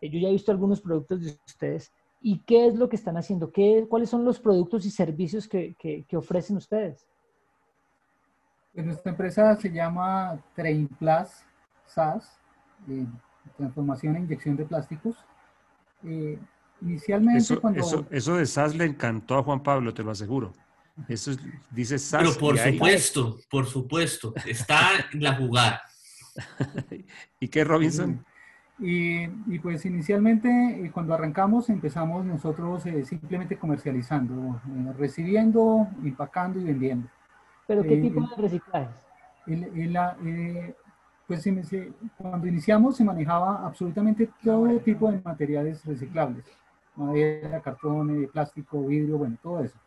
yo ya he visto algunos productos de ustedes. ¿Y qué es lo que están haciendo? ¿Qué, ¿Cuáles son los productos y servicios que, que, ofrecen ustedes? Pues nuestra empresa se llama Plus SAS, eh, transformación e inyección de plásticos. Eh, inicialmente eso, cuando... Eso, eso, de SAS le encantó a Juan Pablo, te lo aseguro. Eso dice SAS. Pero por supuesto, por supuesto, está en la jugada. ¿Y qué, Robinson? Y, pues inicialmente eh, cuando arrancamos empezamos nosotros eh, simplemente comercializando, eh, recibiendo, empacando y vendiendo. ¿Pero qué tipo de reciclaje? pues cuando iniciamos se manejaba absolutamente todo tipo de materiales reciclables, madera, cartón, plástico, vidrio, bueno, todo eso.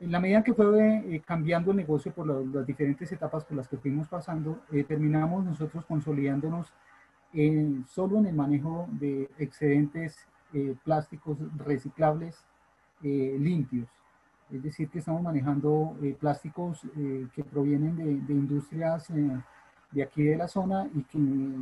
En la medida que fue cambiando el negocio por las diferentes etapas por las que fuimos pasando, terminamos nosotros consolidándonos solo en el manejo de excedentes eh, plásticos reciclables eh, limpios. Es decir, que estamos manejando eh, plásticos que provienen de, industrias de aquí de la zona y que,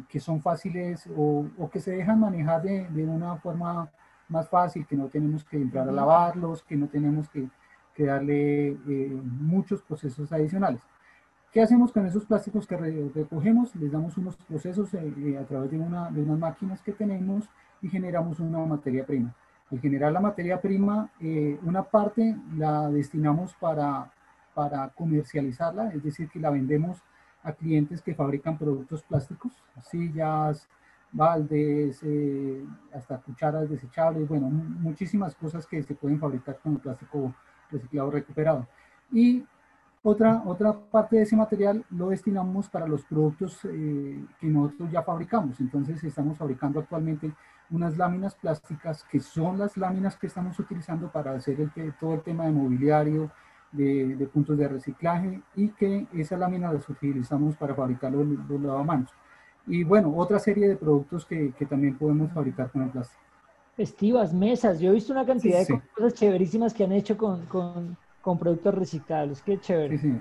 que son fáciles o, o, que se dejan manejar de, de, una forma más fácil, que no tenemos que entrar a lavarlos, que no tenemos que, que darle muchos procesos adicionales. ¿Qué hacemos con esos plásticos que recogemos? Les damos unos procesos eh, eh, a través de, una, de unas máquinas que tenemos y generamos una materia prima. Al generar la materia prima, eh, una parte la destinamos para, para comercializarla, es decir, que la vendemos a clientes que fabrican productos plásticos, sillas, baldes, hasta cucharas desechables, bueno, muchísimas cosas que se pueden fabricar con el plástico reciclado recuperado. Y otra, otra parte de ese material lo destinamos para los productos eh, que nosotros ya fabricamos. Entonces estamos fabricando actualmente unas láminas plásticas que son las láminas que estamos utilizando para hacer el, todo el tema de mobiliario, de, puntos de reciclaje y que esa lámina las utilizamos para fabricar los, los lavamanos. Y bueno, otra serie de productos que, que, también podemos fabricar con el plástico. Festivas, mesas. Yo he visto una cantidad de cosas chéverísimas que han hecho con, con con productos reciclables. Qué chévere.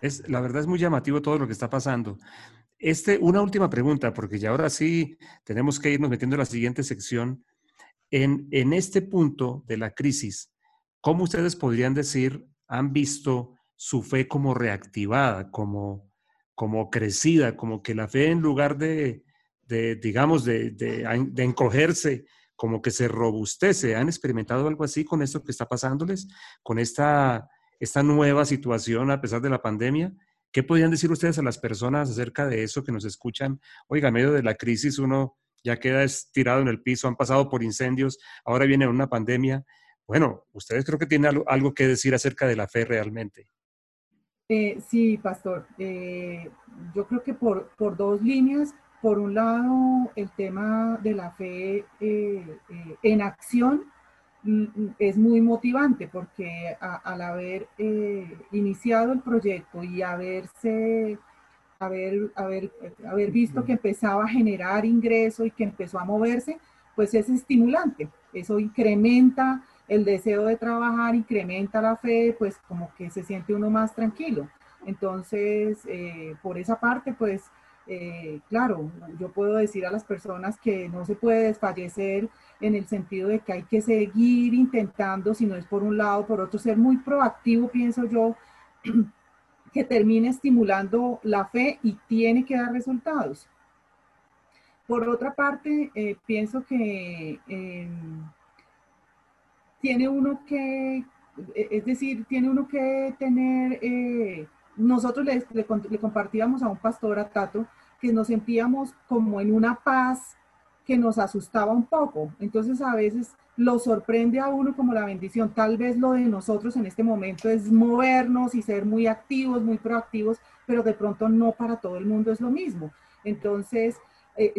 Es, la verdad es muy llamativo todo lo que está pasando. Este, una última pregunta, porque ya ahora sí tenemos que irnos metiendo en la siguiente sección. En, en este punto de la crisis, ¿cómo ustedes podrían decir han visto su fe como reactivada, como, como crecida, como que la fe en lugar de, de digamos, de, de, de encogerse, como que se robustece. ¿Han experimentado algo así con esto que está pasándoles, con esta, esta nueva situación a pesar de la pandemia? ¿Qué podrían decir ustedes a las personas acerca de eso que nos escuchan? Oiga, en medio de la crisis uno ya queda estirado en el piso, han pasado por incendios, ahora viene una pandemia. Bueno, ustedes creo que tienen algo, que decir acerca de la fe realmente. Eh, sí, pastor. Eh, yo creo que por, por dos líneas por un lado, el tema de la fe eh, eh, en acción mm, mm, es muy motivante porque al haber eh, iniciado el proyecto y haberse, haber, haber, haber visto que empezaba a generar ingreso y que empezó a moverse, pues es estimulante. Eso incrementa el deseo de trabajar, incrementa la fe, pues como que se siente uno más tranquilo. Entonces, por esa parte, pues eh, claro, yo puedo decir a las personas que no se puede desfallecer en el sentido de que hay que seguir intentando, si no es por un lado, por otro, ser muy proactivo, pienso yo, que termine estimulando la fe y tiene que dar resultados. Por otra parte, eh, pienso que em, tiene uno que, es decir, tiene uno que tener eh, nosotros le, compartíamos a un pastor, a Tato, que nos sentíamos como en una paz que nos asustaba un poco. Entonces a veces lo sorprende a uno como la bendición. Tal vez lo de nosotros en este momento es movernos y ser muy activos, muy proactivos, pero de pronto no para todo el mundo es lo mismo. Entonces eh,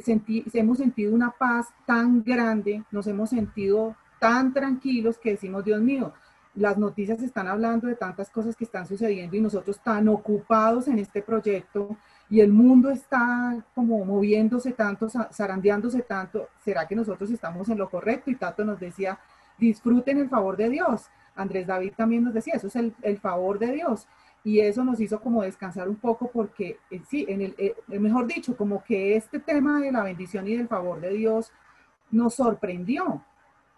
hemos sentido una paz tan grande, nos hemos sentido tan tranquilos que decimos, Dios mío, las noticias están hablando de tantas cosas que están sucediendo y nosotros tan ocupados en este proyecto y el mundo está como moviéndose tanto, zarandeándose tanto, ¿será que nosotros estamos en lo correcto? Y Tato nos decía, disfruten el favor de Dios. Andrés David también nos decía, eso es el, el favor de Dios. Y eso nos hizo como descansar un poco porque, eh, sí, en el, eh, mejor dicho, como que este tema de la bendición y del favor de Dios nos sorprendió.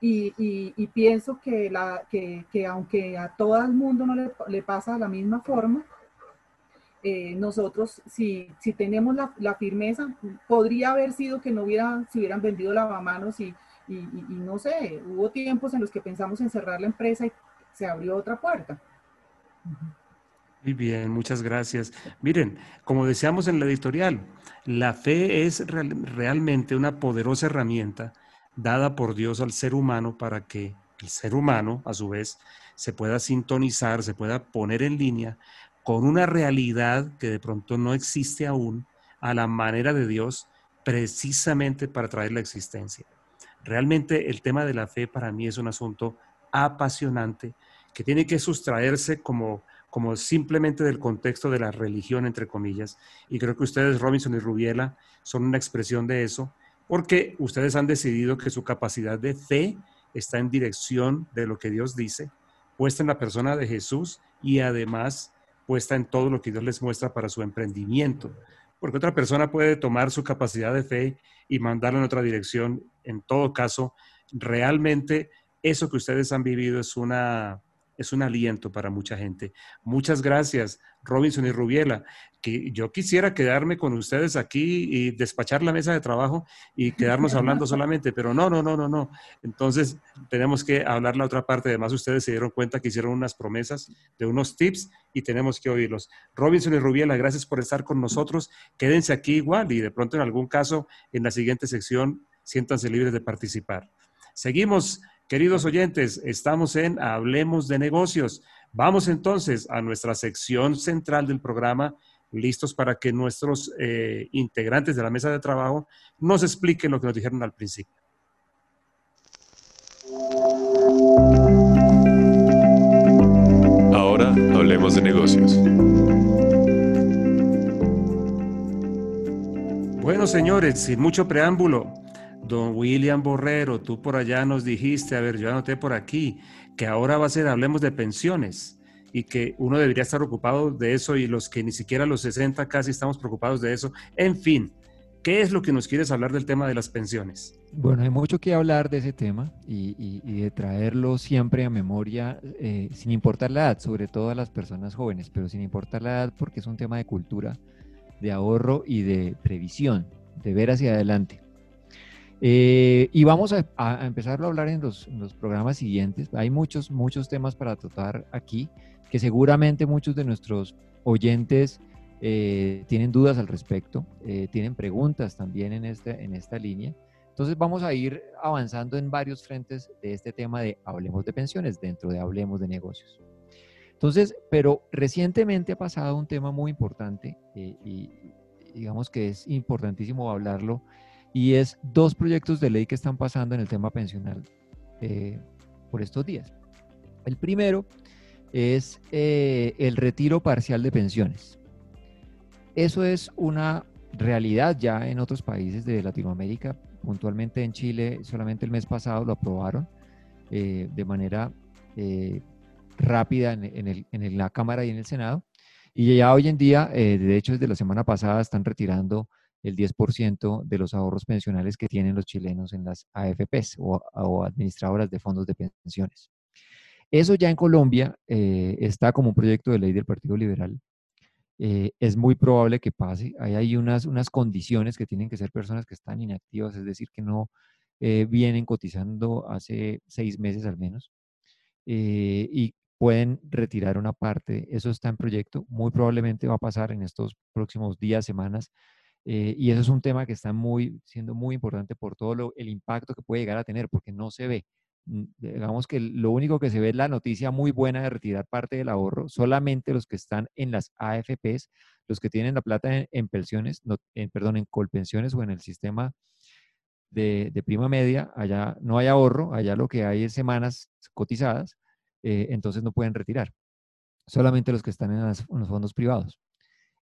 Y, y, pienso que, la, que, que, aunque a todo el mundo no le, pasa de la misma forma, eh, nosotros, si, si tenemos la, firmeza, podría haber sido que no hubiera, se hubieran vendido lavamanos y, y, y, no sé, hubo tiempos en los que pensamos en cerrar la empresa y se abrió otra puerta. Muy bien, muchas gracias. Miren, como decíamos en la editorial, la fe es realmente una poderosa herramienta dada por Dios al ser humano para que el ser humano, a su vez, se pueda sintonizar, se pueda poner en línea con una realidad que de pronto no existe aún a la manera de Dios, precisamente para traer la existencia. Realmente el tema de la fe para mí es un asunto apasionante que tiene que sustraerse como, como simplemente del contexto de la religión, entre comillas. Y creo que ustedes, Robinson y Rubiela, son una expresión de eso, porque ustedes han decidido que su capacidad de fe está en dirección de lo que Dios dice, puesta en la persona de Jesús y además puesta en todo lo que Dios les muestra para su emprendimiento. Porque otra persona puede tomar su capacidad de fe y mandarla en otra dirección. En todo caso, realmente eso que ustedes han vivido es una es un aliento para mucha gente. Muchas gracias, Robinson y Rubiela. Que yo quisiera quedarme con ustedes aquí y despachar la mesa de trabajo y quedarnos hablando solamente, pero no, no, no, no, no. Entonces tenemos que hablar la otra parte. Además, ustedes se dieron cuenta que hicieron unas promesas de unos tips y tenemos que oírlos. Robinson y Rubiela, gracias por estar con nosotros. Quédense aquí igual y de pronto en algún caso en la siguiente sección siéntanse libres de participar. Seguimos Queridos oyentes, estamos en Hablemos de negocios. Vamos entonces a nuestra sección central del programa, listos para que nuestros eh, integrantes de la mesa de trabajo nos expliquen lo que nos dijeron al principio. Ahora hablemos de negocios. Bueno, señores, sin mucho preámbulo, Don William Borrero, tú por allá nos dijiste, a ver, yo anoté por aquí, que ahora va a ser, hablemos de pensiones y que uno debería estar ocupado de eso y los que ni siquiera los 60 casi estamos preocupados de eso. En fin, ¿qué es lo que nos quieres hablar del tema de las pensiones? Bueno, hay mucho que hablar de ese tema y, de traerlo siempre a memoria, eh, sin importar la edad, sobre todo a las personas jóvenes, pero sin importar la edad porque es un tema de cultura, de ahorro y de previsión, de ver hacia adelante. Eh, y vamos a, a, empezarlo a hablar en los, programas siguientes. Hay muchos, muchos temas para tratar aquí que seguramente muchos de nuestros oyentes eh, tienen dudas al respecto, eh, tienen preguntas también en, este, en esta línea. Entonces vamos a ir avanzando en varios frentes de este tema de Hablemos de pensiones dentro de Hablemos de negocios. Entonces, pero recientemente ha pasado un tema muy importante y digamos que es importantísimo hablarlo y es dos proyectos de ley que están pasando en el tema pensional eh, por estos días. El primero es eh, el retiro parcial de pensiones. Eso es una realidad ya en otros países de Latinoamérica, puntualmente en Chile, solamente el mes pasado lo aprobaron eh, de manera rápida en, en, la Cámara y en el Senado. Y ya hoy en día, de hecho desde la semana pasada, están retirando el 10% de los ahorros pensionales que tienen los chilenos en las AFPs o, administradoras de fondos de pensiones. Eso ya en Colombia eh, está como un proyecto de ley del Partido Liberal. Eh, es muy probable que pase. Hay, hay unas, unas condiciones que tienen que ser personas que están inactivas, es decir, que no eh, vienen cotizando hace seis meses al menos y pueden retirar una parte. Eso está en proyecto. Muy probablemente va a pasar en estos próximos días, semanas, eh, y eso es un tema que está muy, siendo muy importante por todo el impacto que puede llegar a tener, porque no se ve. Mm, digamos que lo único que se ve es la noticia muy buena de retirar parte del ahorro, solamente los que están en las AFPs, los que tienen la plata en, pensiones, en, perdón, en colpensiones o en el sistema de, prima media, allá no hay ahorro, allá lo que hay es semanas cotizadas, eh, entonces no pueden retirar. Solamente los que están en los fondos privados.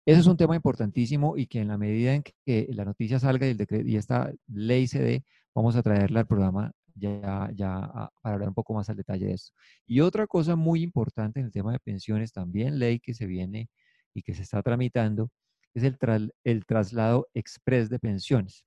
Eso es un tema importantísimo y que en la medida en que la noticia salga y, el decreto, y esta ley se dé, vamos a traerla al programa ya, ya para hablar un poco más al detalle de esto. Y otra cosa muy importante en el tema de pensiones, también ley que se viene y que se está tramitando, es el, el traslado express de pensiones.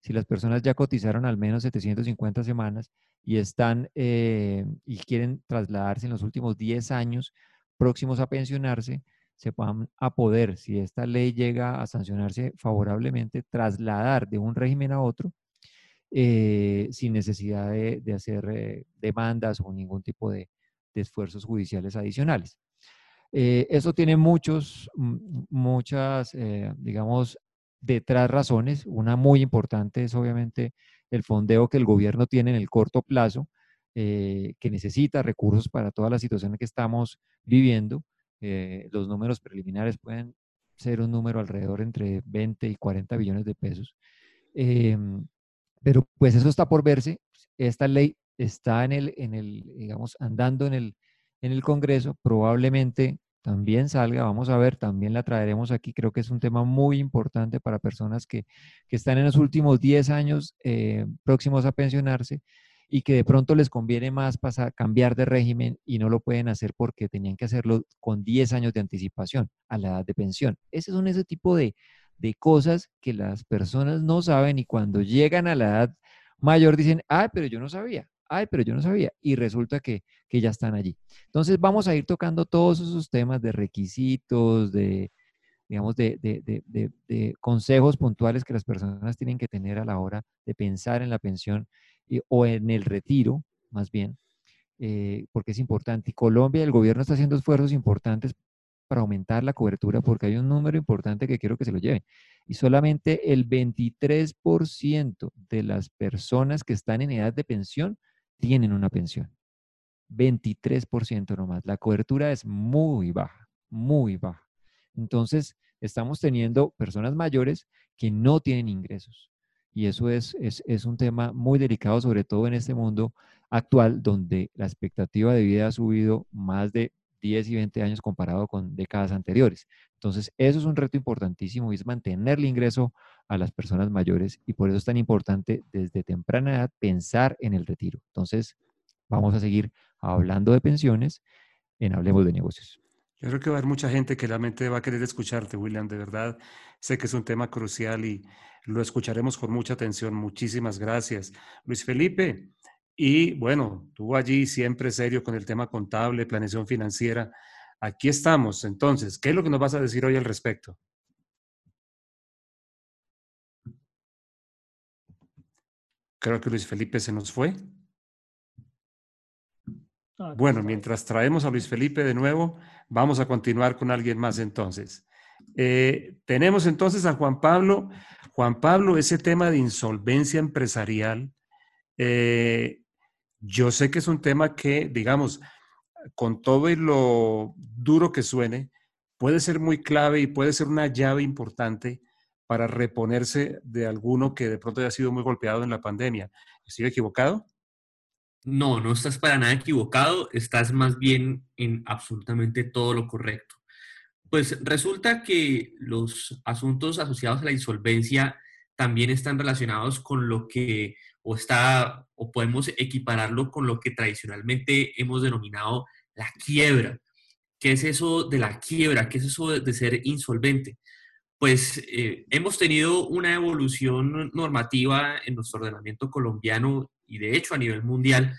Si las personas ya cotizaron al menos 750 semanas y están eh, y quieren trasladarse en los últimos 10 años próximos a pensionarse, se van a poder, si esta ley llega a sancionarse favorablemente, trasladar de un régimen a otro eh, sin necesidad de, hacer eh, demandas o ningún tipo de, esfuerzos judiciales adicionales. Eh, eso tiene muchos, muchas, digamos, detrás razones. Una muy importante es obviamente el fondeo que el gobierno tiene en el corto plazo, que necesita recursos para toda la situación que estamos viviendo. Los números preliminares pueden ser un número alrededor entre 20 y 40 billones de pesos. Em, pero pues eso está por verse. Esta ley está en el, en el digamos, andando en el, en el Congreso. Probablemente también salga, vamos a ver, también la traeremos aquí. Creo que es un tema muy importante para personas que, que están en los últimos 10 años eh, próximos a pensionarse y que de pronto les conviene más pasar, cambiar de régimen y no lo pueden hacer porque tenían que hacerlo con 10 años de anticipación a la edad de pensión. Ese son ese tipo de, de cosas que las personas no saben y cuando llegan a la edad mayor dicen, ay, pero yo no sabía, ay, pero yo no sabía, y resulta que, ya están allí. Entonces vamos a ir tocando todos esos temas de requisitos, de, digamos, de, de, consejos puntuales que las personas tienen que tener a la hora de pensar en la pensión o en el retiro, más bien, eh, porque es importante. Y Colombia, el gobierno está haciendo esfuerzos importantes para aumentar la cobertura porque hay un número importante que quiero que se lo lleven. Y solamente el 23% de las personas que están en edad de pensión tienen una pensión. 23% nomás. La cobertura es muy baja, muy baja. Entonces, estamos teniendo personas mayores que no tienen ingresos. Y eso es, es, es, un tema muy delicado, sobre todo en este mundo actual, donde la expectativa de vida ha subido más de 10 y 20 años comparado con décadas anteriores. Entonces, eso es un reto importantísimo y es mantener el ingreso a las personas mayores y por eso es tan importante desde temprana edad pensar en el retiro. Entonces, vamos a seguir hablando de pensiones en Hablemos de Negocios. Yo creo que va a haber mucha gente que realmente va a querer escucharte, William. De verdad, sé que es un tema crucial y lo escucharemos con mucha atención. Muchísimas gracias. Luis Felipe, y bueno, tú allí siempre serio con el tema contable, planeación financiera. Aquí estamos. Entonces, ¿qué es lo que nos vas a decir hoy al respecto? Creo que Luis Felipe se nos fue. Ah, bueno, mientras traemos a Luis Felipe de nuevo, vamos a continuar con alguien más entonces. Eh, tenemos entonces a Juan Pablo. Juan Pablo, ese tema de insolvencia empresarial, eh, yo sé que es un tema que, digamos, con todo y lo duro que suene, puede ser muy clave y puede ser una llave importante para reponerse de alguno que de pronto haya sido muy golpeado en la pandemia. ¿Estoy equivocado? No, no estás para nada equivocado, estás más bien en absolutamente todo lo correcto. Pues resulta que los asuntos asociados a la insolvencia también están relacionados con lo que o está o podemos equipararlo con lo que tradicionalmente hemos denominado la quiebra. ¿Qué es eso de la quiebra? ¿Qué es eso de, ser insolvente? Pues eh, hemos tenido una evolución normativa en nuestro ordenamiento colombiano y de hecho a nivel mundial,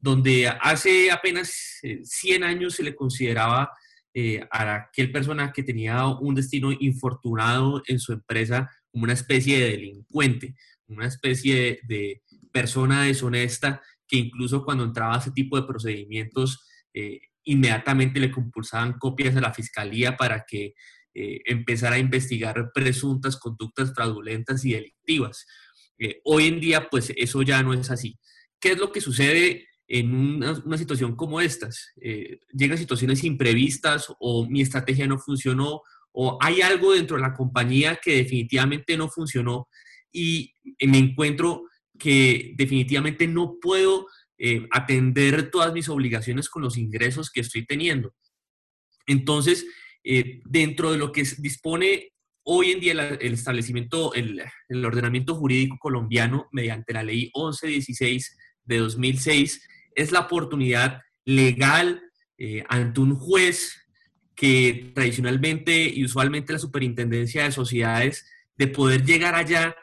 donde hace apenas 100 eh, años se le consideraba eh, a aquel persona que tenía un destino infortunado en su empresa como una especie de delincuente, una especie de, persona deshonesta que incluso cuando entraba a ese tipo de procedimientos, eh, inmediatamente le compulsaban copias a la fiscalía para que empezara a investigar presuntas conductas fraudulentas y delictivas. Eh, hoy en día, pues eso ya no es así. ¿Qué es lo que sucede en una, situación como estas? llegan situaciones imprevistas o mi estrategia no funcionó o hay algo dentro de la compañía que definitivamente no funcionó y me encuentro que definitivamente no puedo eh, atender todas mis obligaciones con los ingresos que estoy teniendo. Entonces, eh, dentro de lo que dispone hoy en día el, establecimiento, el, ordenamiento jurídico colombiano mediante la ley 1116 de 2006, es la oportunidad legal eh, ante un juez que tradicionalmente y usualmente la superintendencia de sociedades de poder llegar allá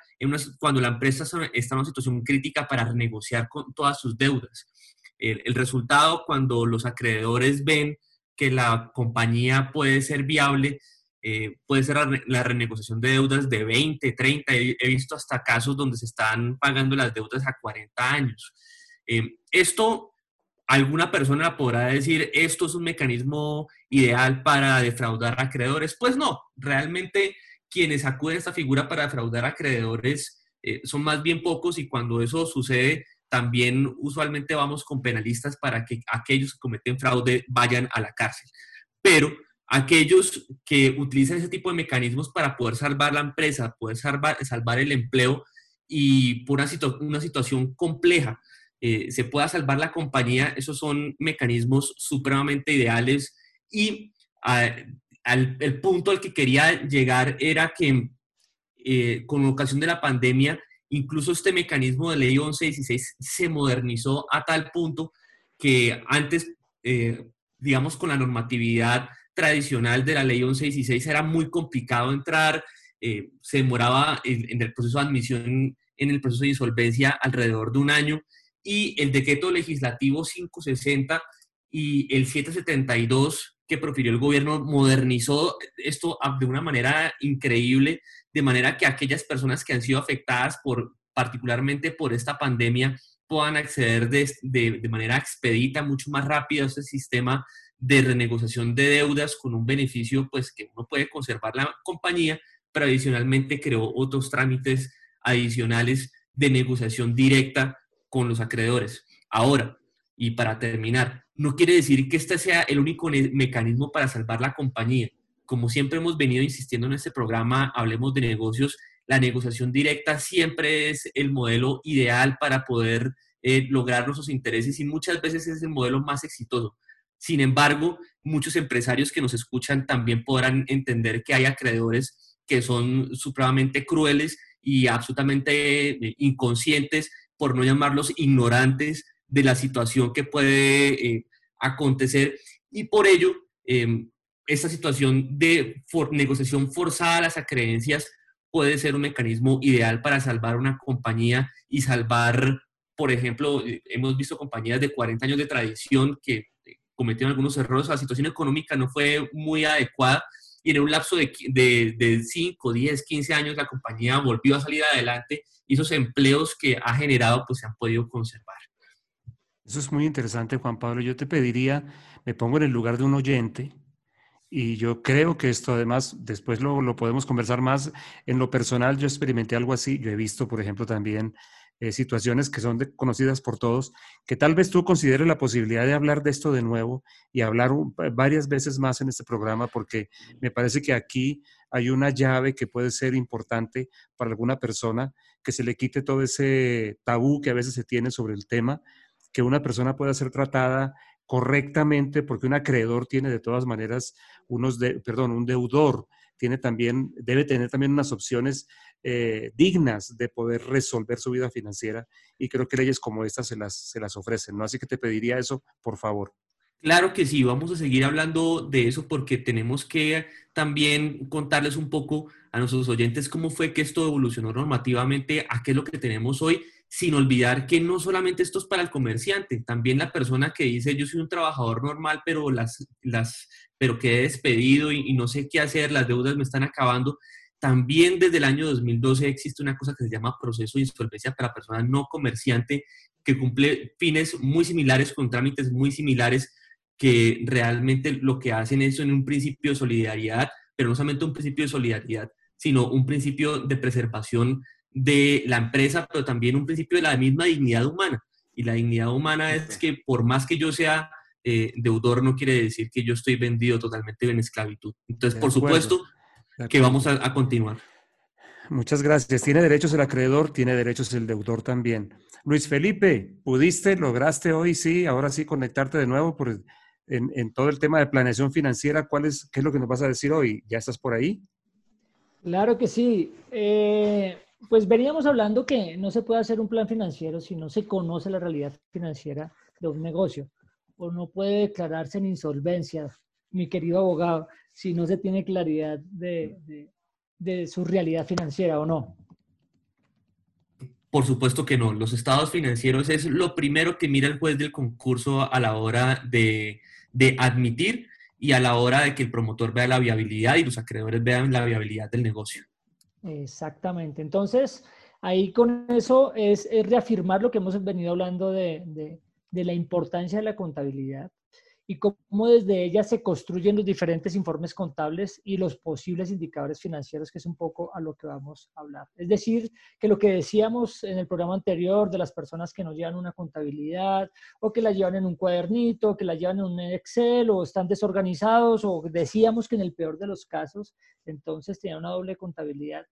cuando la empresa está en una situación crítica para renegociar con todas sus deudas. El, resultado cuando los acreedores ven que la compañía puede ser viable, eh, puede ser la, renegociación de deudas de 20, 30, he, visto hasta casos donde se están pagando las deudas a 40 años. Eh, esto alguna persona podrá decir, esto es un mecanismo ideal para defraudar a acreedores. Pues no, realmente quienes acuden a esta figura para defraudar a acreedores eh, son más bien pocos y cuando eso sucede, también usualmente vamos con penalistas para que aquellos que cometen fraude vayan a la cárcel. Pero aquellos que utilizan ese tipo de mecanismos para poder salvar la empresa, poder salvar, salvar el empleo y por una, una situación compleja, eh, se pueda salvar la compañía, esos son mecanismos supremamente ideales y ah, el punto al que quería llegar era que eh, con ocasión de la pandemia, incluso este mecanismo de ley 1116 se modernizó a tal punto que antes, eh, digamos, con la normatividad tradicional de la ley 1116 era muy complicado entrar, se demoraba en, el proceso de admisión, en el proceso de insolvencia alrededor de un año y el decreto legislativo 560 y el 772 que profirió el gobierno modernizó esto de una manera increíble, de manera que aquellas personas que han sido afectadas por particularmente por esta pandemia puedan acceder de, de, manera expedita, mucho más rápida a este sistema de renegociación de deudas con un beneficio pues que uno puede conservar la compañía, pero adicionalmente creó otros trámites adicionales de negociación directa con los acreedores. Ahora, y para terminar, no quiere decir que este sea el único mecanismo para salvar la compañía. Como siempre hemos venido insistiendo en este programa, hablemos de negocios, la negociación directa siempre es el modelo ideal para poder eh, lograr nuestros intereses y muchas veces es el modelo más exitoso. Sin embargo, muchos empresarios que nos escuchan también podrán entender que hay acreedores que son supremamente crueles y absolutamente eh, inconscientes por no llamarlos ignorantes de la situación que puede eh, acontecer. Y por ello em, esta situación de negociación forzada a las acreencias puede ser un mecanismo ideal para salvar una compañía y salvar, por ejemplo, eh, hemos visto compañías de 40 años de tradición que cometieron algunos errores, la situación económica no fue muy adecuada y en un lapso de, de, de 5, 10, 15 años la compañía volvió a salir adelante y esos empleos que ha generado pues se han podido conservar. Eso es muy interesante, Juan Pablo. Yo te pediría, me pongo en el lugar de un oyente y yo creo que esto además, después lo, lo podemos conversar más. En lo personal, yo experimenté algo así. Yo he visto, por ejemplo, también eh, situaciones que son conocidas por todos, que tal vez tú consideres la posibilidad de hablar de esto de nuevo y hablar varias veces más en este programa, porque me parece que aquí hay una llave que puede ser importante para alguna persona, que se le quite todo ese tabú que a veces se tiene sobre el tema, que una persona pueda ser tratada correctamente, porque un acreedor tiene de todas maneras unos, de, perdón, un deudor tiene también, debe tener también unas opciones eh, dignas de poder resolver su vida financiera y creo que leyes como estas se las, se las ofrecen, ¿no? Así que te pediría eso, por favor. Claro que sí, vamos a seguir hablando de eso porque tenemos que también contarles un poco a nuestros oyentes cómo fue que esto evolucionó normativamente a qué es lo que tenemos hoy, sin olvidar que no solamente esto es para el comerciante, también la persona que dice yo soy un trabajador normal, pero las, las pero quedé despedido y, y no sé qué hacer, las deudas me están acabando. También desde el año 2012 existe una cosa que se llama proceso de insolvencia para personas no comerciante que cumple fines muy similares con trámites muy similares que realmente lo que hacen es en un principio de solidaridad, pero no solamente un principio de solidaridad, sino un principio de preservación de la empresa, pero también un principio de la misma dignidad humana. Y la dignidad humana es que por más que yo sea eh, deudor, no quiere decir que yo estoy vendido totalmente en esclavitud. Entonces, por supuesto, que vamos a, continuar. Muchas gracias. Tiene derechos el acreedor, tiene derechos el deudor también. Luis Felipe, ¿pudiste, lograste hoy, sí, ahora sí, conectarte de nuevo por, en, todo el tema de planeación financiera? ¿Cuál es, ¿Qué es lo que nos vas a decir hoy? ¿Ya estás por ahí? Claro que sí. Eh, pues veníamos hablando que no se puede hacer un plan financiero si no se conoce la realidad financiera de un negocio, o no puede declararse en insolvencia, mi querido abogado, si no se tiene claridad de, de su realidad financiera o no. Por supuesto que no. Los estados financieros es lo primero que mira el juez del concurso a la hora de, de admitir y a la hora de que el promotor vea la viabilidad y los acreedores vean la viabilidad del negocio. Exactamente. Entonces, ahí con eso es, reafirmar lo que hemos venido hablando de, de, de, la importancia de la contabilidad y cómo desde ella se construyen los diferentes informes contables y los posibles indicadores financieros, que es un poco a lo que vamos a hablar. Es decir, que lo que decíamos en el programa anterior de las personas que nos llevan una contabilidad o que la llevan en un cuadernito, que la llevan en un Excel o están desorganizados o decíamos que en el peor de los casos, entonces tienen una doble contabilidad,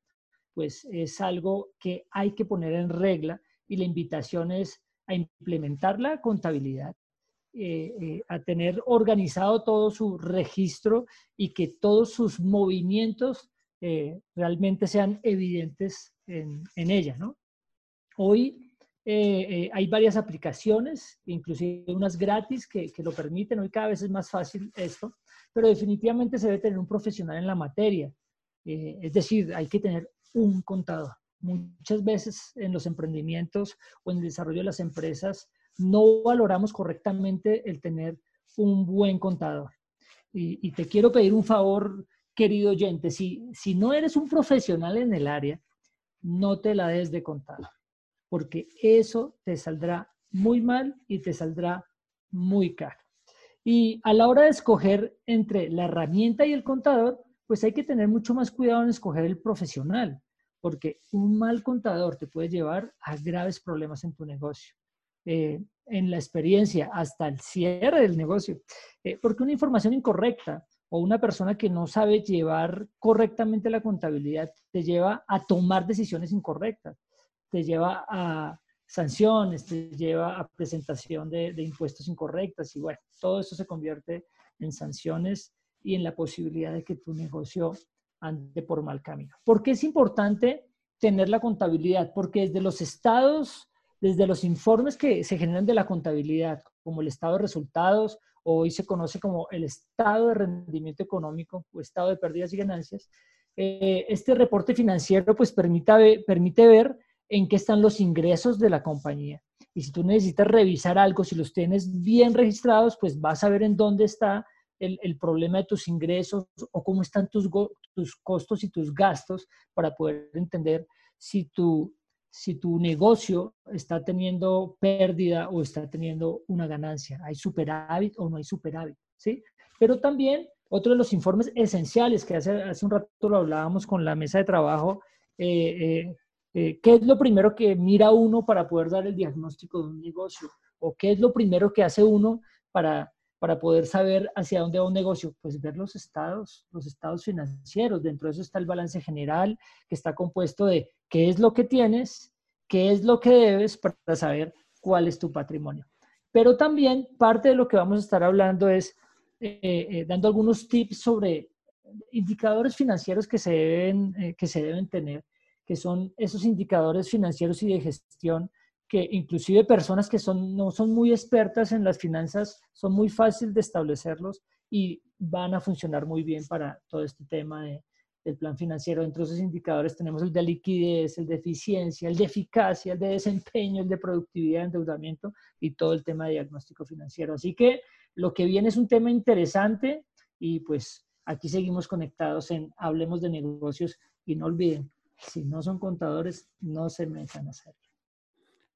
pues es algo que hay que poner en regla y la invitación es a implementar la contabilidad eh, eh, a tener organizado todo su registro y que todos sus movimientos eh, realmente sean evidentes en, ella. ¿no? Hoy hay varias aplicaciones, inclusive unas gratis que, que, lo permiten. Hoy cada vez es más fácil esto, pero definitivamente se debe tener un profesional en la materia. es decir, hay que tener un contador. Muchas veces en los emprendimientos o en el desarrollo de las empresas no valoramos correctamente el tener un buen contador. Y, te quiero pedir un favor, querido oyente, si, si no eres un profesional en el área, no te la des de contador, porque eso te saldrá muy mal y te saldrá muy caro. Y a la hora de escoger entre la herramienta y el contador, pues hay que tener mucho más cuidado en escoger el profesional, porque un mal contador te puede llevar a graves problemas en tu negocio. Eh, en la experiencia hasta el cierre del negocio. Eh, porque una información incorrecta o una persona que no sabe llevar correctamente la contabilidad te lleva a tomar decisiones incorrectas, te lleva a sanciones, te lleva a presentación de, de impuestos incorrectas y bueno, todo eso se convierte en sanciones y en la posibilidad de que tu negocio ande por mal camino. ¿Por qué es importante tener la contabilidad? Porque desde los estados desde los informes que se generan de la contabilidad, como el estado de resultados, hoy se conoce como el estado de rendimiento económico o estado de pérdidas y ganancias, eh, este reporte financiero pues permite, permite ver en qué están los ingresos de la compañía. Y si tú necesitas revisar algo, si los tienes bien registrados, pues vas a ver en dónde está el, el problema de tus ingresos o cómo están tus, tus costos y tus gastos para poder entender si tu si tu negocio está teniendo pérdida o está teniendo una ganancia. ¿Hay superávit o no hay superávit? ¿sí? Pero también otro de los informes esenciales que hace, hace un rato lo hablábamos con la mesa de trabajo, eh, eh, eh, ¿qué es lo primero que mira uno para poder dar el diagnóstico de un negocio? ¿O qué es lo primero que hace uno para, para poder saber hacia dónde va un negocio? Pues ver los estados, los estados financieros. Dentro de eso está el balance general, que está compuesto de qué es lo que tienes, qué es lo que debes para saber cuál es tu patrimonio. Pero también parte de lo que vamos a estar hablando es eh, eh, dando algunos tips sobre indicadores financieros que se, deben, eh, que se deben tener, que son esos indicadores financieros y de gestión que inclusive personas que son, no son muy expertas en las finanzas son muy fáciles de establecerlos y van a funcionar muy bien para todo este tema de, del plan financiero. Dentro de esos indicadores tenemos el de liquidez, el de eficiencia, el de eficacia, el de desempeño, el de productividad, endeudamiento y todo el tema de diagnóstico financiero. Así que lo que viene es un tema interesante y pues aquí seguimos conectados en Hablemos de Negocios y no olviden, si no son contadores, no se metan a hacer.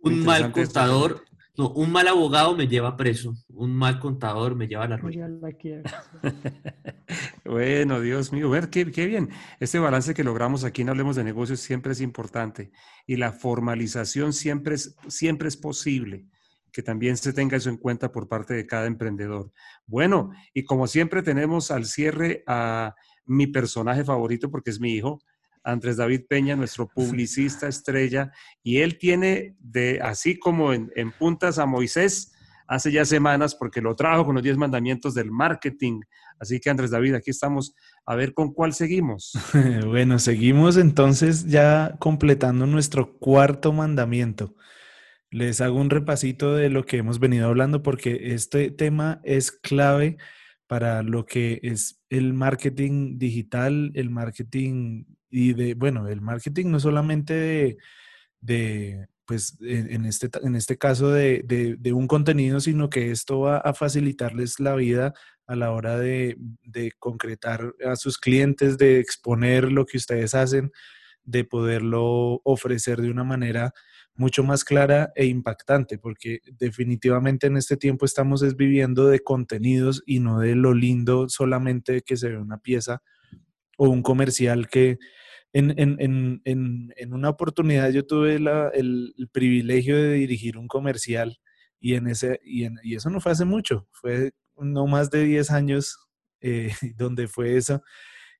Un mal contador, no, un mal abogado me lleva preso, un mal contador me lleva a la ruina. bueno, Dios mío, ver qué, qué, bien. Este balance que logramos aquí en Hablemos de Negocios siempre es importante y la formalización siempre es, siempre es posible que también se tenga eso en cuenta por parte de cada emprendedor. Bueno, y como siempre tenemos al cierre a mi personaje favorito porque es mi hijo, Andrés David Peña, nuestro publicista estrella, y él tiene de, así como en, puntas a Moisés, hace ya semanas porque lo trajo con los 10 mandamientos del marketing. Así que Andrés David, aquí estamos a ver con cuál seguimos. bueno, seguimos entonces ya completando nuestro cuarto mandamiento. Les hago un repasito de lo que hemos venido hablando porque este tema es clave para lo que es el marketing digital, el marketing y de, bueno, el marketing no solamente de, pues en este, en este caso de, un contenido, sino que esto va a facilitarles la vida a la hora de, de, concretar a sus clientes, de exponer lo que ustedes hacen, de poderlo ofrecer de una manera mucho más clara e impactante, porque definitivamente en este tiempo estamos viviendo de contenidos y no de lo lindo solamente que se ve una pieza o un comercial que en, en, en, en una oportunidad yo tuve la, el, privilegio de dirigir un comercial y, en ese, y, y, eso no fue hace mucho, fue no más de 10 años eh, donde fue eso.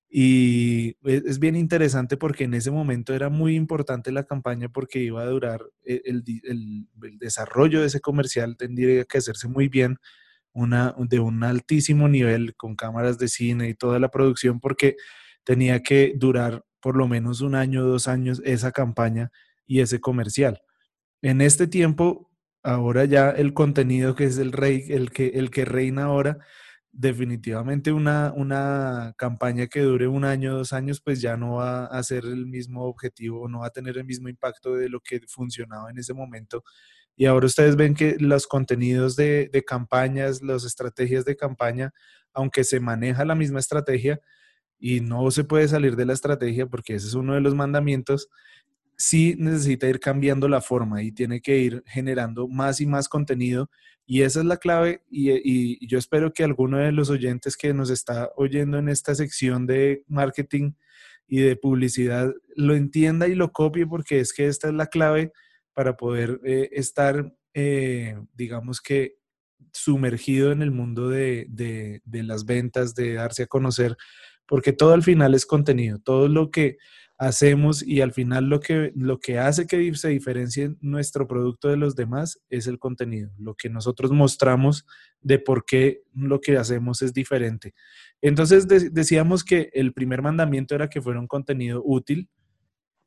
Y es bien interesante porque en ese momento era muy importante la campaña porque iba a durar e, el, el, el desarrollo de ese comercial, tendría que hacerse muy bien, una, de un altísimo nivel con cámaras de cine y toda la producción porque tenía que durar por lo menos un año, dos años esa campaña y ese comercial. En este tiempo, ahora ya el contenido que es el rey, el que, el que reina ahora, definitivamente una, una campaña que dure un año, dos años, pues ya no va a ser el mismo objetivo, no va a tener el mismo impacto de lo que funcionaba en ese momento. Y ahora ustedes ven que los contenidos de, de campañas, las estrategias de campaña, aunque se maneja la misma estrategia y no se puede salir de la estrategia porque ese es uno de los mandamientos, sí necesita ir cambiando la forma y tiene que ir generando más y más contenido y esa es la clave y, yo espero que alguno de los oyentes que nos está oyendo en esta sección de marketing y de publicidad lo entienda y lo copie porque es que esta es la clave para poder eh, estar, eh, digamos que, sumergido en el mundo de, de las ventas, de darse a conocer, porque todo al final es contenido, todo lo que hacemos y al final lo que, lo que hace que se diferencie nuestro producto de los demás es el contenido, lo que nosotros mostramos de por qué lo que hacemos es diferente. Entonces decíamos que el primer mandamiento era que fuera un contenido útil,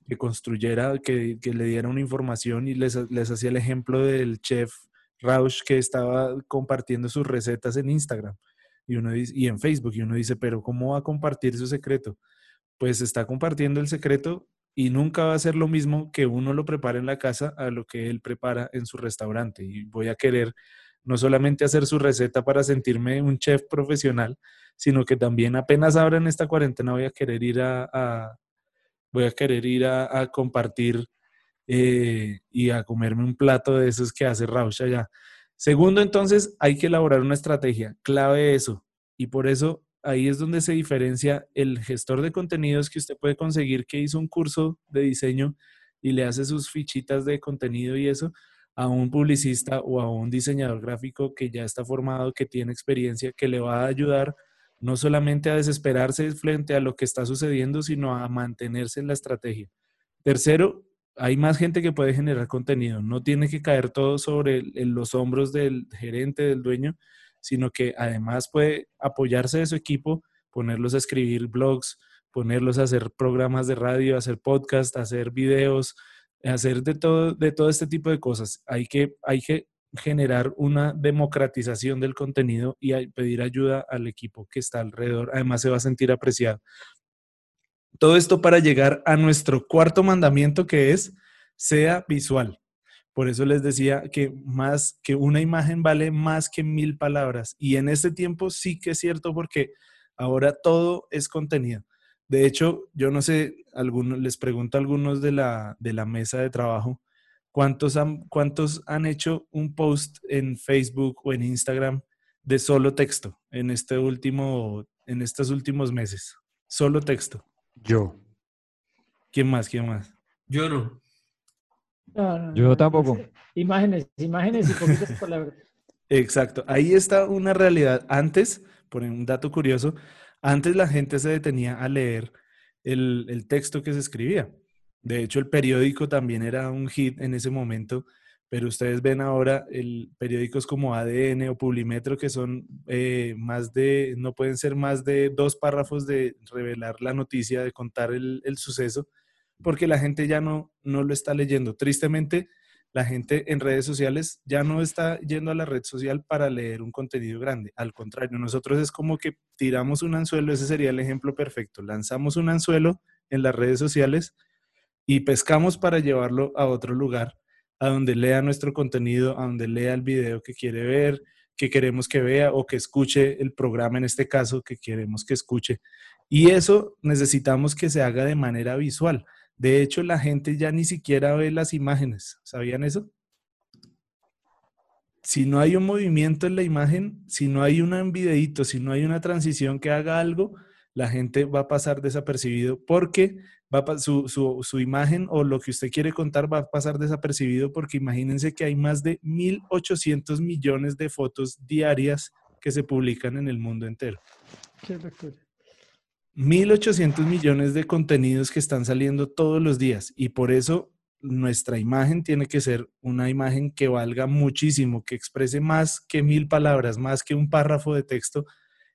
que construyera, que, le diera una información y les, les hacía el ejemplo del chef Rausch que estaba compartiendo sus recetas en Instagram y, uno y en Facebook y uno dice, pero ¿cómo va a compartir su secreto? pues está compartiendo el secreto y nunca va a ser lo mismo que uno lo prepare en la casa a lo que él prepara en su restaurante. Y voy a querer no solamente hacer su receta para sentirme un chef profesional, sino que también apenas ahora en esta cuarentena voy a querer ir a, voy a querer ir a, compartir eh, y a comerme un plato de esos que hace Rausch allá. Segundo, entonces, hay que elaborar una estrategia, clave eso. Y por eso ahí es donde se diferencia el gestor de contenidos que usted puede conseguir que hizo un curso de diseño y le hace sus fichitas de contenido y eso a un publicista o a un diseñador gráfico que ya está formado, que tiene experiencia, que le va a ayudar no solamente a desesperarse frente a lo que está sucediendo, sino a mantenerse en la estrategia. Tercero, hay más gente que puede generar contenido. No tiene que caer todo sobre los hombros del gerente, del dueño, sino que además puede apoyarse de su equipo, ponerlos a escribir blogs, ponerlos a hacer programas de radio, hacer podcast, hacer videos, hacer de todo, de todo este tipo de cosas. Hay que, hay que generar una democratización del contenido y pedir ayuda al equipo que está alrededor. Además, se va a sentir apreciado. Todo esto para llegar a nuestro cuarto mandamiento que es sea visual. Por eso les decía que más que una imagen vale más que mil palabras. Y en este tiempo sí que es cierto porque ahora todo es contenido. De hecho, yo no sé, algunos, les pregunto a algunos de la, de la mesa de trabajo, ¿cuántos han, ¿cuántos han hecho un post en Facebook o en Instagram de solo texto en, este último, en estos últimos meses? Solo texto. Yo. ¿Quién más? ¿Quién más? Yo no. Yo tampoco. Imágenes, imágenes y poquitas palabras. Exacto. Ahí está una realidad. Antes, por un dato curioso, antes la gente se detenía a leer el, el texto que se escribía. De hecho, el periódico también era un hit en ese momento pero ustedes ven ahora el periódicos como ADN o Publimetro que son eh, más de, no pueden ser más de dos párrafos de revelar la noticia, de contar el, el suceso, porque la gente ya no, no lo está leyendo. Tristemente, la gente en redes sociales ya no está yendo a la red social para leer un contenido grande. Al contrario, nosotros es como que tiramos un anzuelo, ese sería el ejemplo perfecto. Lanzamos un anzuelo en las redes sociales y pescamos para llevarlo a otro lugar, a donde lea nuestro contenido, a donde lea el video que quiere ver, que queremos que vea o que escuche el programa en este caso que queremos que escuche. Y eso necesitamos que se haga de manera visual. De hecho, la gente ya ni siquiera ve las imágenes. ¿Sabían eso? Si no hay un movimiento en la imagen, si no hay un videíto, si no hay una transición que haga algo, la gente va a pasar desapercibido porque va su, su, imagen o lo que usted quiere contar va a pasar desapercibido porque imagínense que hay más de 1.800 millones de fotos diarias que se publican en el mundo entero. Qué 1.800 millones de contenidos que están saliendo todos los días y por eso nuestra imagen tiene que ser una imagen que valga muchísimo, que exprese más que mil palabras, más que un párrafo de texto.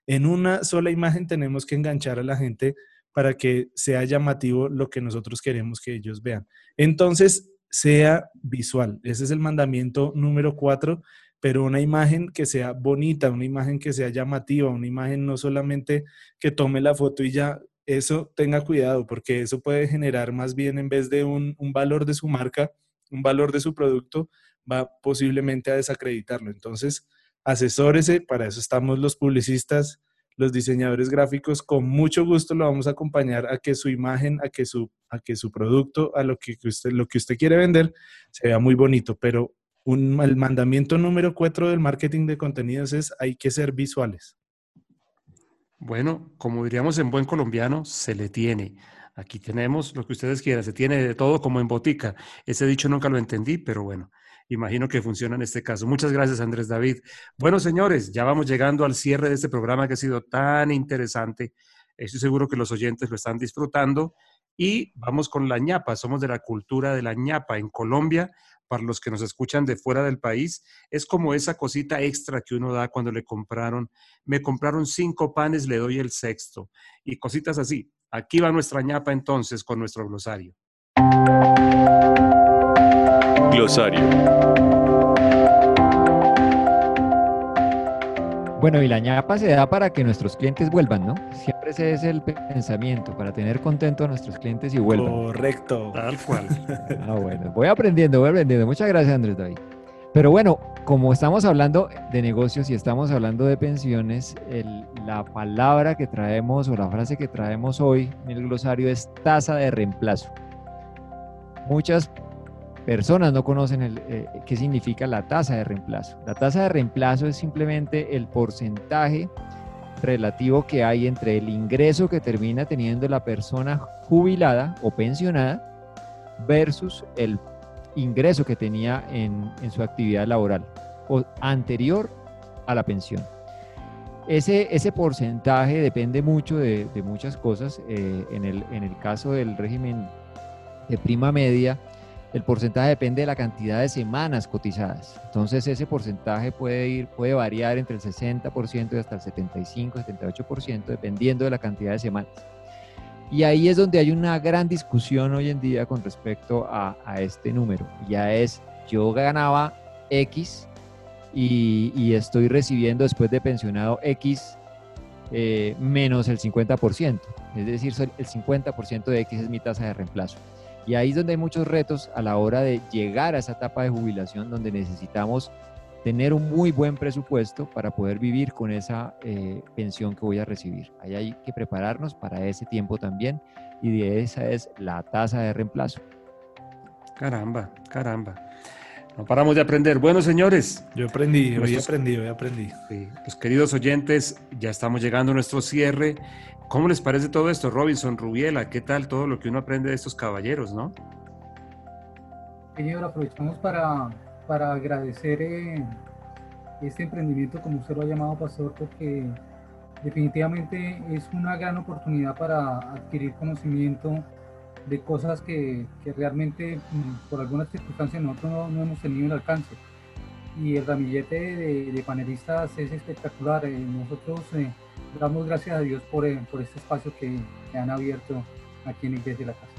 En una sola imagen tenemos que enganchar a la gente para que sea llamativo lo que nosotros queremos que ellos vean. Entonces, sea visual. Ese es el mandamiento número cuatro pero una imagen que sea bonita, una imagen que sea llamativa, una imagen no solamente que tome la foto y ya, eso tenga cuidado, porque eso puede generar más bien en vez de un, valor de su marca, un valor de su producto, va posiblemente a desacreditarlo. Entonces, asesórese, para eso estamos los publicistas, los diseñadores gráficos, con mucho gusto lo vamos a acompañar a que su imagen, a que su, a que su producto, a lo que usted, lo que usted quiere vender, se vea muy bonito, pero el mandamiento número cuatro del marketing de contenidos es hay que ser visuales. Bueno, como diríamos en buen colombiano, se le tiene. Aquí tenemos lo que ustedes quieran, se tiene de todo como en botica. Ese dicho nunca lo entendí, pero bueno, imagino que funciona en este caso. Muchas gracias, Andrés David. Bueno, señores, ya vamos llegando al cierre de este programa que ha sido tan interesante. Estoy seguro que los oyentes lo están disfrutando. Y vamos con la ñapa. Somos de la cultura de la ñapa en Colombia para los que nos escuchan de fuera del país, es como esa cosita extra que uno da cuando le compraron, me compraron cinco panes, le doy el sexto, y cositas así. Aquí va nuestra ñapa entonces con nuestro glosario. Glosario. Bueno, y la ñapa se da para que nuestros clientes vuelvan, ¿no? Siempre ese es el pensamiento, para tener contento a nuestros clientes y vuelvan. Correcto. Tal cual. ah, bueno, voy aprendiendo, voy aprendiendo. Muchas gracias, Andrés David. Pero bueno, como estamos hablando de negocios y estamos hablando de pensiones, la palabra que traemos o la frase que traemos hoy en el glosario es tasa de reemplazo. Muchas personas no conocen eh, qué significa la tasa de reemplazo. La tasa de reemplazo es simplemente el porcentaje relativo que hay entre el ingreso que termina teniendo la persona jubilada o pensionada versus el ingreso que tenía en, su actividad laboral o anterior a la pensión. Ese, ese porcentaje depende mucho de, muchas cosas. Eh, en, el, en el caso del régimen de prima media, el porcentaje depende de la cantidad de semanas cotizadas. Entonces ese porcentaje puede ir, puede variar entre el 60% y hasta el 75, 78%, dependiendo de la cantidad de semanas. Y ahí es donde hay una gran discusión hoy en día con respecto a, este número. Ya es, yo ganaba X y, estoy recibiendo después de pensionado X eh, menos el 50%. Es decir, el 50% de X es mi tasa de reemplazo. Y ahí es donde hay muchos retos a la hora de llegar a esa etapa de jubilación donde necesitamos tener un muy buen presupuesto para poder vivir con esa eh, pensión que voy a recibir. Ahí hay que prepararnos para ese tiempo también y de esa es la tasa de reemplazo. Caramba, caramba. No paramos de aprender. Bueno, señores. Yo aprendí, hoy aprendí, hoy aprendí. los queridos oyentes, ya estamos llegando a nuestro cierre. ¿Cómo les parece todo esto, Robinson, Rubiela? ¿Qué tal todo lo que uno aprende de estos caballeros, no? Señor, aprovechamos para, para agradecer eh, este emprendimiento, como usted lo ha llamado, Pastor, porque definitivamente es una gran oportunidad para adquirir conocimiento de cosas que, que realmente mm, por algunas circunstancias nosotros no, no, hemos tenido el alcance. Y el ramillete de, de panelistas es espectacular. Eh, nosotros eh, damos gracias a Dios por, eh, por este espacio que, que han abierto aquí en Iglesia de la Casa.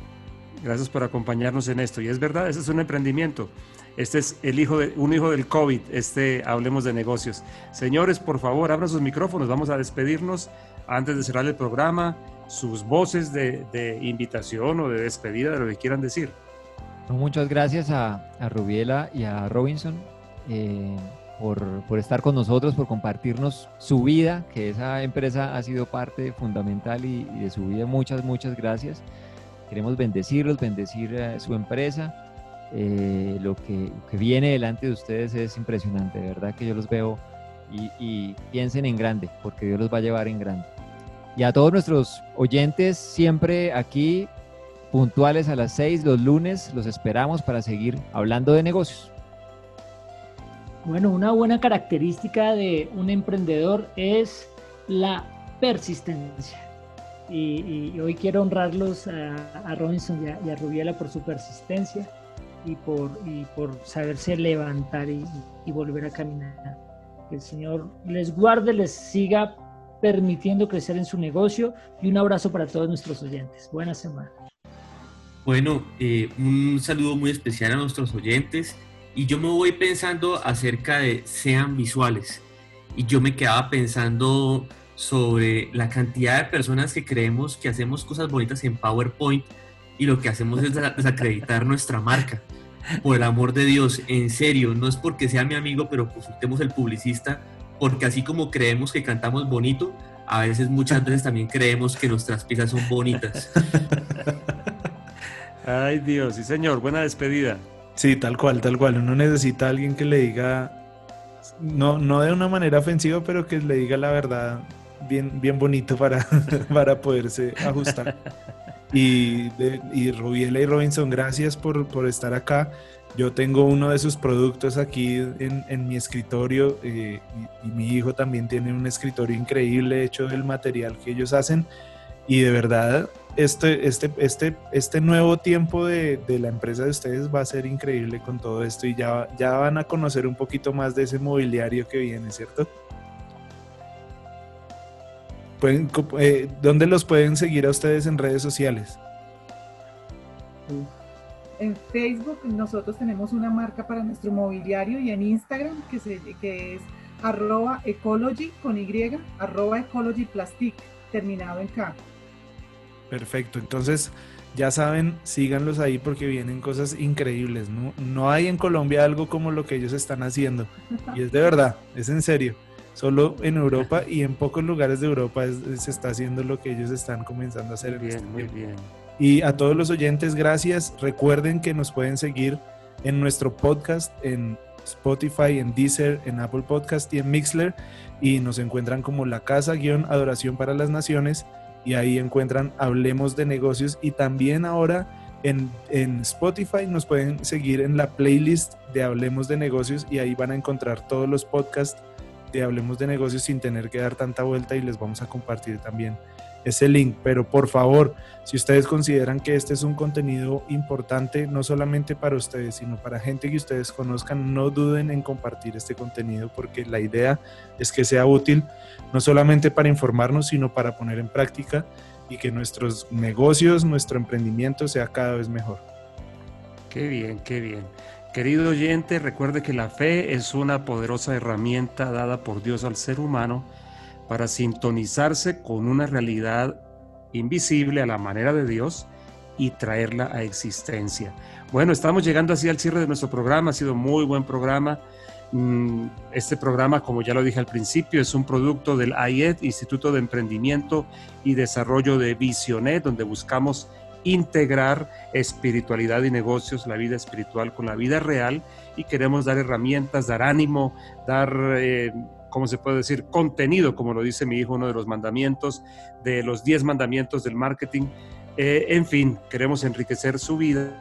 Gracias por acompañarnos en esto. Y es verdad, ese es un emprendimiento. Este es el hijo de, un hijo del COVID, este Hablemos de Negocios. Señores, por favor, abran sus micrófonos. Vamos a despedirnos antes de cerrar el programa. Sus voces de, de invitación o de despedida, de lo que quieran decir. Muchas gracias a, a Rubiela y a Robinson eh, por, por, estar con nosotros, por compartirnos su vida, que esa empresa ha sido parte fundamental y, y de su vida. Muchas, muchas gracias. Queremos bendecirlos, bendecir a su empresa. Eh, lo, que, lo, que, viene delante de ustedes es impresionante, de verdad que yo los veo y, y, piensen en grande, porque Dios los va a llevar en grande. Y a todos nuestros oyentes, siempre aquí puntuales a las seis los lunes, los esperamos para seguir hablando de negocios. Bueno, una buena característica de un emprendedor es la persistencia. Y, hoy quiero honrarlos a, a Robinson y a, y Rubiela por su persistencia y por, y por saberse levantar y, y volver a caminar. Que el Señor les guarde, les siga permitiendo crecer en su negocio y un abrazo para todos nuestros oyentes. Buena semana. Bueno, eh, un saludo muy especial a nuestros oyentes y yo me voy pensando acerca de sean visuales y yo me quedaba pensando sobre la cantidad de personas que creemos que hacemos cosas bonitas en PowerPoint y lo que hacemos es desacreditar nuestra marca. Por el amor de Dios, en serio, no es porque sea mi amigo, pero consultemos el publicista, porque así como creemos que cantamos bonito, a veces, muchas veces también creemos que nuestras piezas son bonitas. Ay Dios, sí señor, buena despedida. Sí, tal cual, tal cual. Uno necesita a alguien que le diga, no, no de una manera ofensiva, pero que le diga la verdad bien, bien bonito para, para poderse ajustar. Y, de, y Rubiela y Robinson, gracias por, por, estar acá. Yo tengo uno de sus productos aquí en, en mi escritorio eh, y, mi hijo también tiene un escritorio increíble hecho del material que ellos hacen. Y de verdad, este, este, este, este nuevo tiempo de, de, la empresa de ustedes va a ser increíble con todo esto y ya, ya van a conocer un poquito más de ese mobiliario que viene, ¿cierto? Pueden, eh, ¿Dónde los pueden seguir a ustedes en redes sociales? En Facebook nosotros tenemos una marca para nuestro mobiliario y en Instagram que, se, que es arroba ecology con Y, arroba ecology plastic, terminado en K. Perfecto, entonces ya saben, síganlos ahí porque vienen cosas increíbles. ¿no? no hay en Colombia algo como lo que ellos están haciendo. Y es de verdad, es en serio. Solo en Europa y en pocos lugares de Europa es, se está haciendo lo que ellos están comenzando a hacer. Bien, este muy bien. Y a todos los oyentes, gracias. Recuerden que nos pueden seguir en nuestro podcast, en Spotify, en Deezer, en Apple Podcast y en Mixler. Y nos encuentran como la casa-adoración para las naciones y ahí encuentran Hablemos de Negocios y también ahora en, en, Spotify nos pueden seguir en la playlist de Hablemos de Negocios y ahí van a encontrar todos los podcasts de Hablemos de Negocios sin tener que dar tanta vuelta y les vamos a compartir también ese link. Pero por favor, si ustedes consideran que este es un contenido importante, no solamente para ustedes, sino para gente que ustedes conozcan, no duden en compartir este contenido porque la idea es que sea útil, no solamente para informarnos, sino para poner en práctica y que nuestros negocios, nuestro emprendimiento sea cada vez mejor. Qué bien, qué bien. Querido oyente, recuerde que la fe es una poderosa herramienta dada por Dios al ser humano para sintonizarse con una realidad invisible a la manera de Dios y traerla a existencia. Bueno, estamos llegando así al cierre de nuestro programa, ha sido muy buen programa. Este programa, como ya lo dije al principio, es un producto del IED, Instituto de Emprendimiento y Desarrollo de Visionet, donde buscamos integrar espiritualidad y negocios, la vida espiritual con la vida real y queremos dar herramientas, dar ánimo, dar, eh, ¿cómo se puede decir?, contenido, como lo dice mi hijo, uno de los mandamientos, de los 10 mandamientos del marketing. Eh, en fin, queremos enriquecer su vida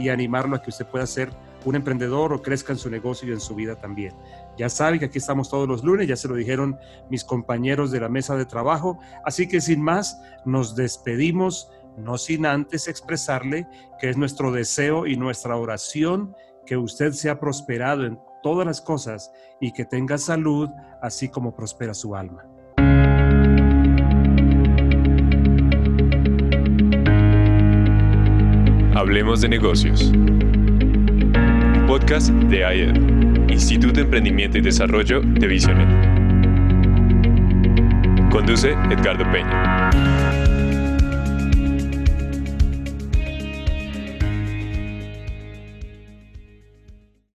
y animarlo a que usted pueda ser un emprendedor o crezca en su negocio y en su vida también. Ya saben que aquí estamos todos los lunes, ya se lo dijeron mis compañeros de la mesa de trabajo, así que sin más, nos despedimos no sin antes expresarle que es nuestro deseo y nuestra oración que usted sea prosperado en todas las cosas y que tenga salud, así como prospera su alma. Hablemos de negocios. Podcast de AED, Instituto de Emprendimiento y Desarrollo de Visionet. Conduce Edgardo Peña.